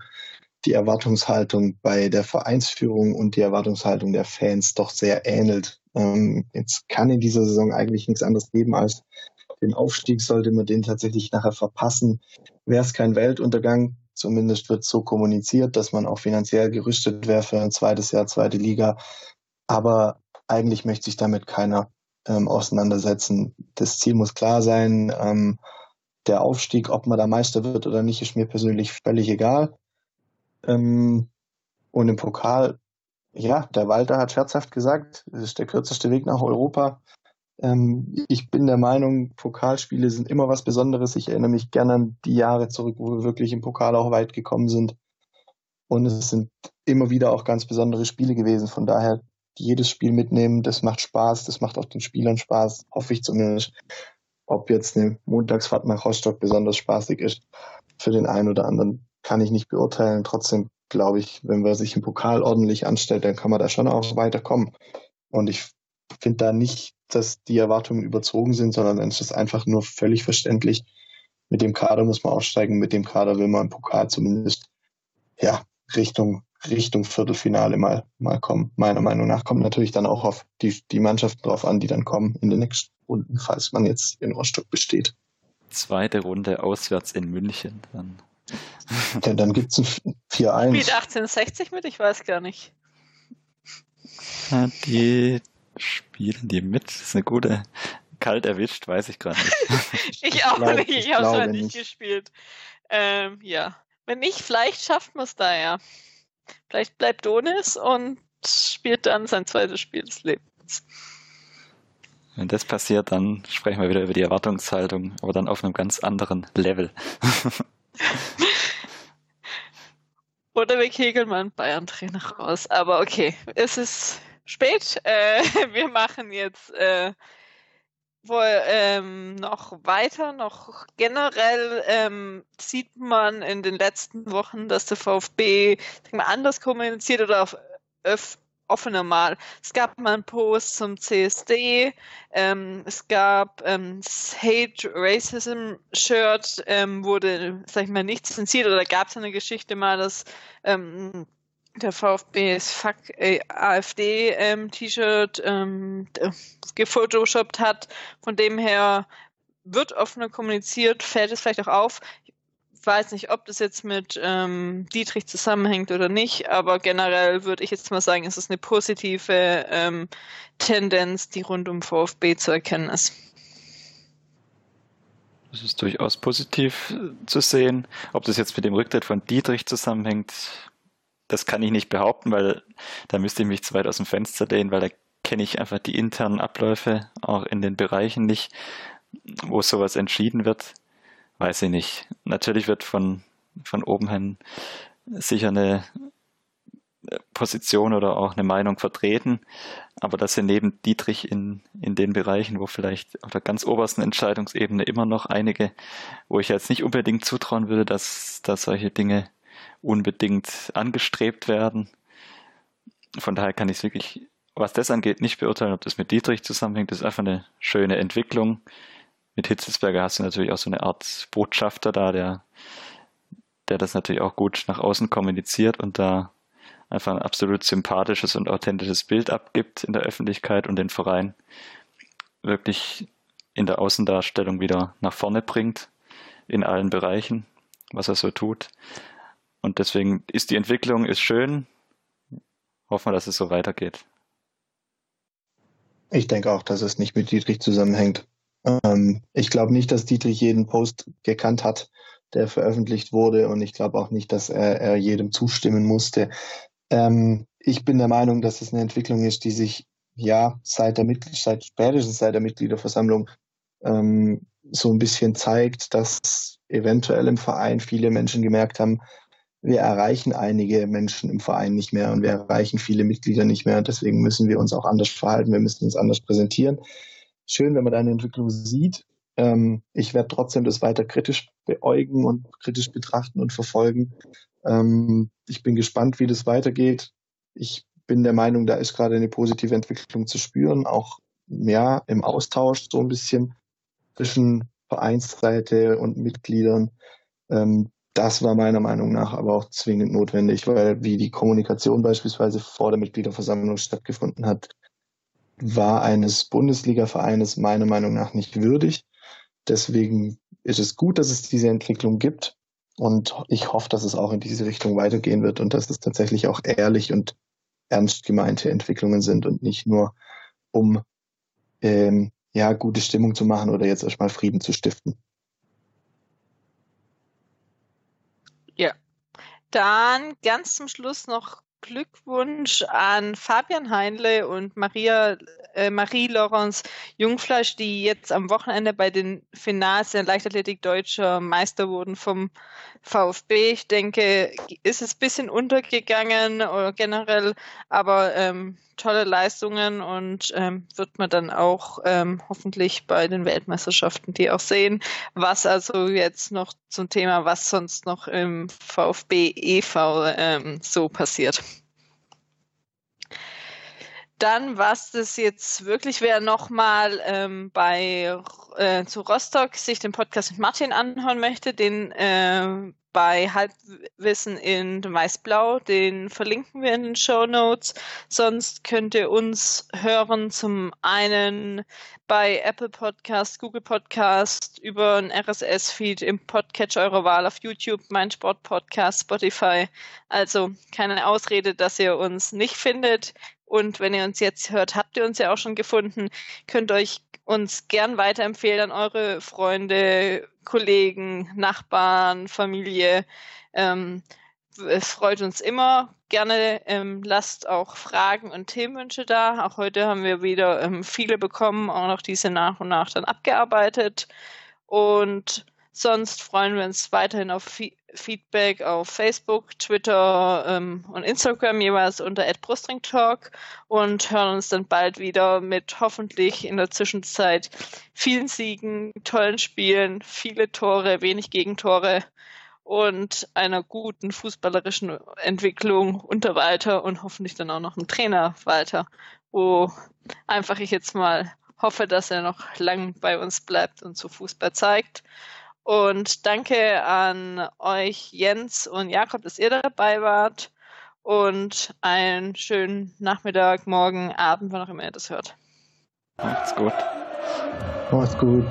die Erwartungshaltung bei der Vereinsführung und die Erwartungshaltung der Fans doch sehr ähnelt. Ähm, jetzt kann in dieser Saison eigentlich nichts anderes geben als den Aufstieg. Sollte man den tatsächlich nachher verpassen, wäre es kein Weltuntergang. Zumindest wird so kommuniziert, dass man auch finanziell gerüstet wäre für ein zweites Jahr, zweite Liga. Aber eigentlich möchte sich damit keiner ähm, auseinandersetzen. Das Ziel muss klar sein. Ähm, der Aufstieg, ob man da Meister wird oder nicht, ist mir persönlich völlig egal. Ähm, und im Pokal, ja, der Walter hat scherzhaft gesagt, es ist der kürzeste Weg nach Europa. Ähm, ich bin der Meinung, Pokalspiele sind immer was Besonderes. Ich erinnere mich gerne an die Jahre zurück, wo wir wirklich im Pokal auch weit gekommen sind. Und es sind immer wieder auch ganz besondere Spiele gewesen. Von daher jedes Spiel mitnehmen, das macht Spaß, das macht auch den Spielern Spaß, hoffe ich zumindest. Ob jetzt eine Montagsfahrt nach Rostock besonders spaßig ist, für den einen oder anderen kann ich nicht beurteilen. Trotzdem glaube ich, wenn man sich im Pokal ordentlich anstellt, dann kann man da schon auch weiterkommen. Und ich finde da nicht, dass die Erwartungen überzogen sind, sondern dann ist es einfach nur völlig verständlich. Mit dem Kader muss man aufsteigen, mit dem Kader will man im Pokal zumindest ja, Richtung, Richtung Viertelfinale mal, mal kommen. Meiner Meinung nach kommt natürlich dann auch auf die, die Mannschaften drauf an, die dann kommen in den nächsten Runden, falls man jetzt in Rostock besteht. Zweite Runde auswärts in München. Dann, [LAUGHS] ja, dann gibt es ein 4-1. Spielt 1860 mit? Ich weiß gar nicht. Die Spielen die mit? Das ist eine gute. Kalt erwischt, weiß ich gerade nicht. [LAUGHS] ich auch glaub, nicht, ich, ich habe es halt nicht, nicht gespielt. Ähm, ja. Wenn nicht, vielleicht schafft man es da ja. Vielleicht bleibt Donis und spielt dann sein zweites Spiel des Lebens. Wenn das passiert, dann sprechen wir wieder über die Erwartungshaltung, aber dann auf einem ganz anderen Level. [LAUGHS] Oder wir kegeln mal einen Bayern-Trainer raus. Aber okay, es ist spät. Äh, [LAUGHS] wir machen jetzt äh, wohl ähm, noch weiter, noch generell ähm, sieht man in den letzten Wochen, dass der VfB mal, anders kommuniziert oder auf öf offener mal. Es gab mal einen Post zum CSD, ähm, es gab ähm, das Hate Racism Shirt, ähm, wurde, sag ich mal, nicht zensiert oder gab es eine Geschichte mal, dass ähm, der VfB ist Fuck äh, AfD ähm, T-Shirt ähm, gefotoshoppt hat. Von dem her wird offener kommuniziert, fällt es vielleicht auch auf. Weiß nicht, ob das jetzt mit ähm, Dietrich zusammenhängt oder nicht, aber generell würde ich jetzt mal sagen, es ist eine positive ähm, Tendenz, die rund um VfB zu erkennen ist. Das ist durchaus positiv äh, zu sehen. Ob das jetzt mit dem Rücktritt von Dietrich zusammenhängt, das kann ich nicht behaupten, weil da müsste ich mich zu weit aus dem Fenster lehnen, weil da kenne ich einfach die internen Abläufe auch in den Bereichen nicht, wo sowas entschieden wird. Weiß ich nicht. Natürlich wird von, von oben hin sicher eine Position oder auch eine Meinung vertreten, aber dass sie neben Dietrich in, in den Bereichen, wo vielleicht auf der ganz obersten Entscheidungsebene immer noch einige, wo ich jetzt nicht unbedingt zutrauen würde, dass, dass solche Dinge unbedingt angestrebt werden. Von daher kann ich es wirklich, was das angeht, nicht beurteilen, ob das mit Dietrich zusammenhängt. Das ist einfach eine schöne Entwicklung. Mit Hitzelsberger hast du natürlich auch so eine Art Botschafter da, der, der das natürlich auch gut nach außen kommuniziert und da einfach ein absolut sympathisches und authentisches Bild abgibt in der Öffentlichkeit und den Verein wirklich in der Außendarstellung wieder nach vorne bringt, in allen Bereichen, was er so tut. Und deswegen ist die Entwicklung ist schön. Hoffen wir, dass es so weitergeht. Ich denke auch, dass es nicht mit Dietrich zusammenhängt. Ähm, ich glaube nicht, dass Dietrich jeden Post gekannt hat, der veröffentlicht wurde. Und ich glaube auch nicht, dass er, er jedem zustimmen musste. Ähm, ich bin der Meinung, dass es eine Entwicklung ist, die sich ja seit der Mitglied seit spätestens seit der Mitgliederversammlung ähm, so ein bisschen zeigt, dass eventuell im Verein viele Menschen gemerkt haben, wir erreichen einige Menschen im Verein nicht mehr und wir erreichen viele Mitglieder nicht mehr. Deswegen müssen wir uns auch anders verhalten, wir müssen uns anders präsentieren. Schön, wenn man eine Entwicklung sieht. Ähm, ich werde trotzdem das weiter kritisch beäugen und kritisch betrachten und verfolgen. Ähm, ich bin gespannt, wie das weitergeht. Ich bin der Meinung, da ist gerade eine positive Entwicklung zu spüren, auch ja im Austausch so ein bisschen zwischen Vereinsseite und Mitgliedern. Ähm, das war meiner Meinung nach aber auch zwingend notwendig, weil wie die Kommunikation beispielsweise vor der Mitgliederversammlung stattgefunden hat, war eines Bundesliga-Vereines meiner Meinung nach nicht würdig. Deswegen ist es gut, dass es diese Entwicklung gibt. Und ich hoffe, dass es auch in diese Richtung weitergehen wird und dass es tatsächlich auch ehrlich und ernst gemeinte Entwicklungen sind und nicht nur um ähm, ja gute Stimmung zu machen oder jetzt erstmal Frieden zu stiften. Ja. Dann ganz zum Schluss noch Glückwunsch an Fabian Heinle und Maria, äh, Marie-Laurence Jungfleisch, die jetzt am Wochenende bei den Finals der Leichtathletik deutscher Meister wurden vom VfB. Ich denke, ist es ein bisschen untergegangen oder generell, aber ähm, tolle Leistungen und ähm, wird man dann auch ähm, hoffentlich bei den Weltmeisterschaften die auch sehen. Was also jetzt noch zum Thema, was sonst noch im VfB e.V. Ähm, so passiert. Dann, was das jetzt wirklich wäre, nochmal ähm, bei äh, zu Rostock sich den Podcast mit Martin anhören möchte, den äh, bei Halbwissen in Weißblau, den verlinken wir in den Show Notes. Sonst könnt ihr uns hören zum einen bei Apple Podcast, Google Podcast, über ein RSS-Feed im Podcatcher eurer Wahl auf YouTube, mein Sport Podcast, Spotify. Also keine Ausrede, dass ihr uns nicht findet. Und wenn ihr uns jetzt hört, habt ihr uns ja auch schon gefunden. Könnt euch uns gern weiterempfehlen an eure Freunde, Kollegen, Nachbarn, Familie. Ähm, es freut uns immer. Gerne ähm, lasst auch Fragen und Themenwünsche da. Auch heute haben wir wieder ähm, viele bekommen, auch noch diese nach und nach dann abgearbeitet. Und sonst freuen wir uns weiterhin auf Feedback auf Facebook, Twitter ähm, und Instagram jeweils unter @brustringtalk und hören uns dann bald wieder mit hoffentlich in der Zwischenzeit vielen Siegen, tollen Spielen, viele Tore, wenig Gegentore und einer guten fußballerischen Entwicklung unter Walter und hoffentlich dann auch noch einem Trainer Walter, wo einfach ich jetzt mal hoffe, dass er noch lang bei uns bleibt und zu Fußball zeigt. Und danke an euch, Jens und Jakob, dass ihr dabei wart. Und einen schönen Nachmittag, Morgen, Abend, wann auch immer ihr das hört. Macht's gut. Macht's gut.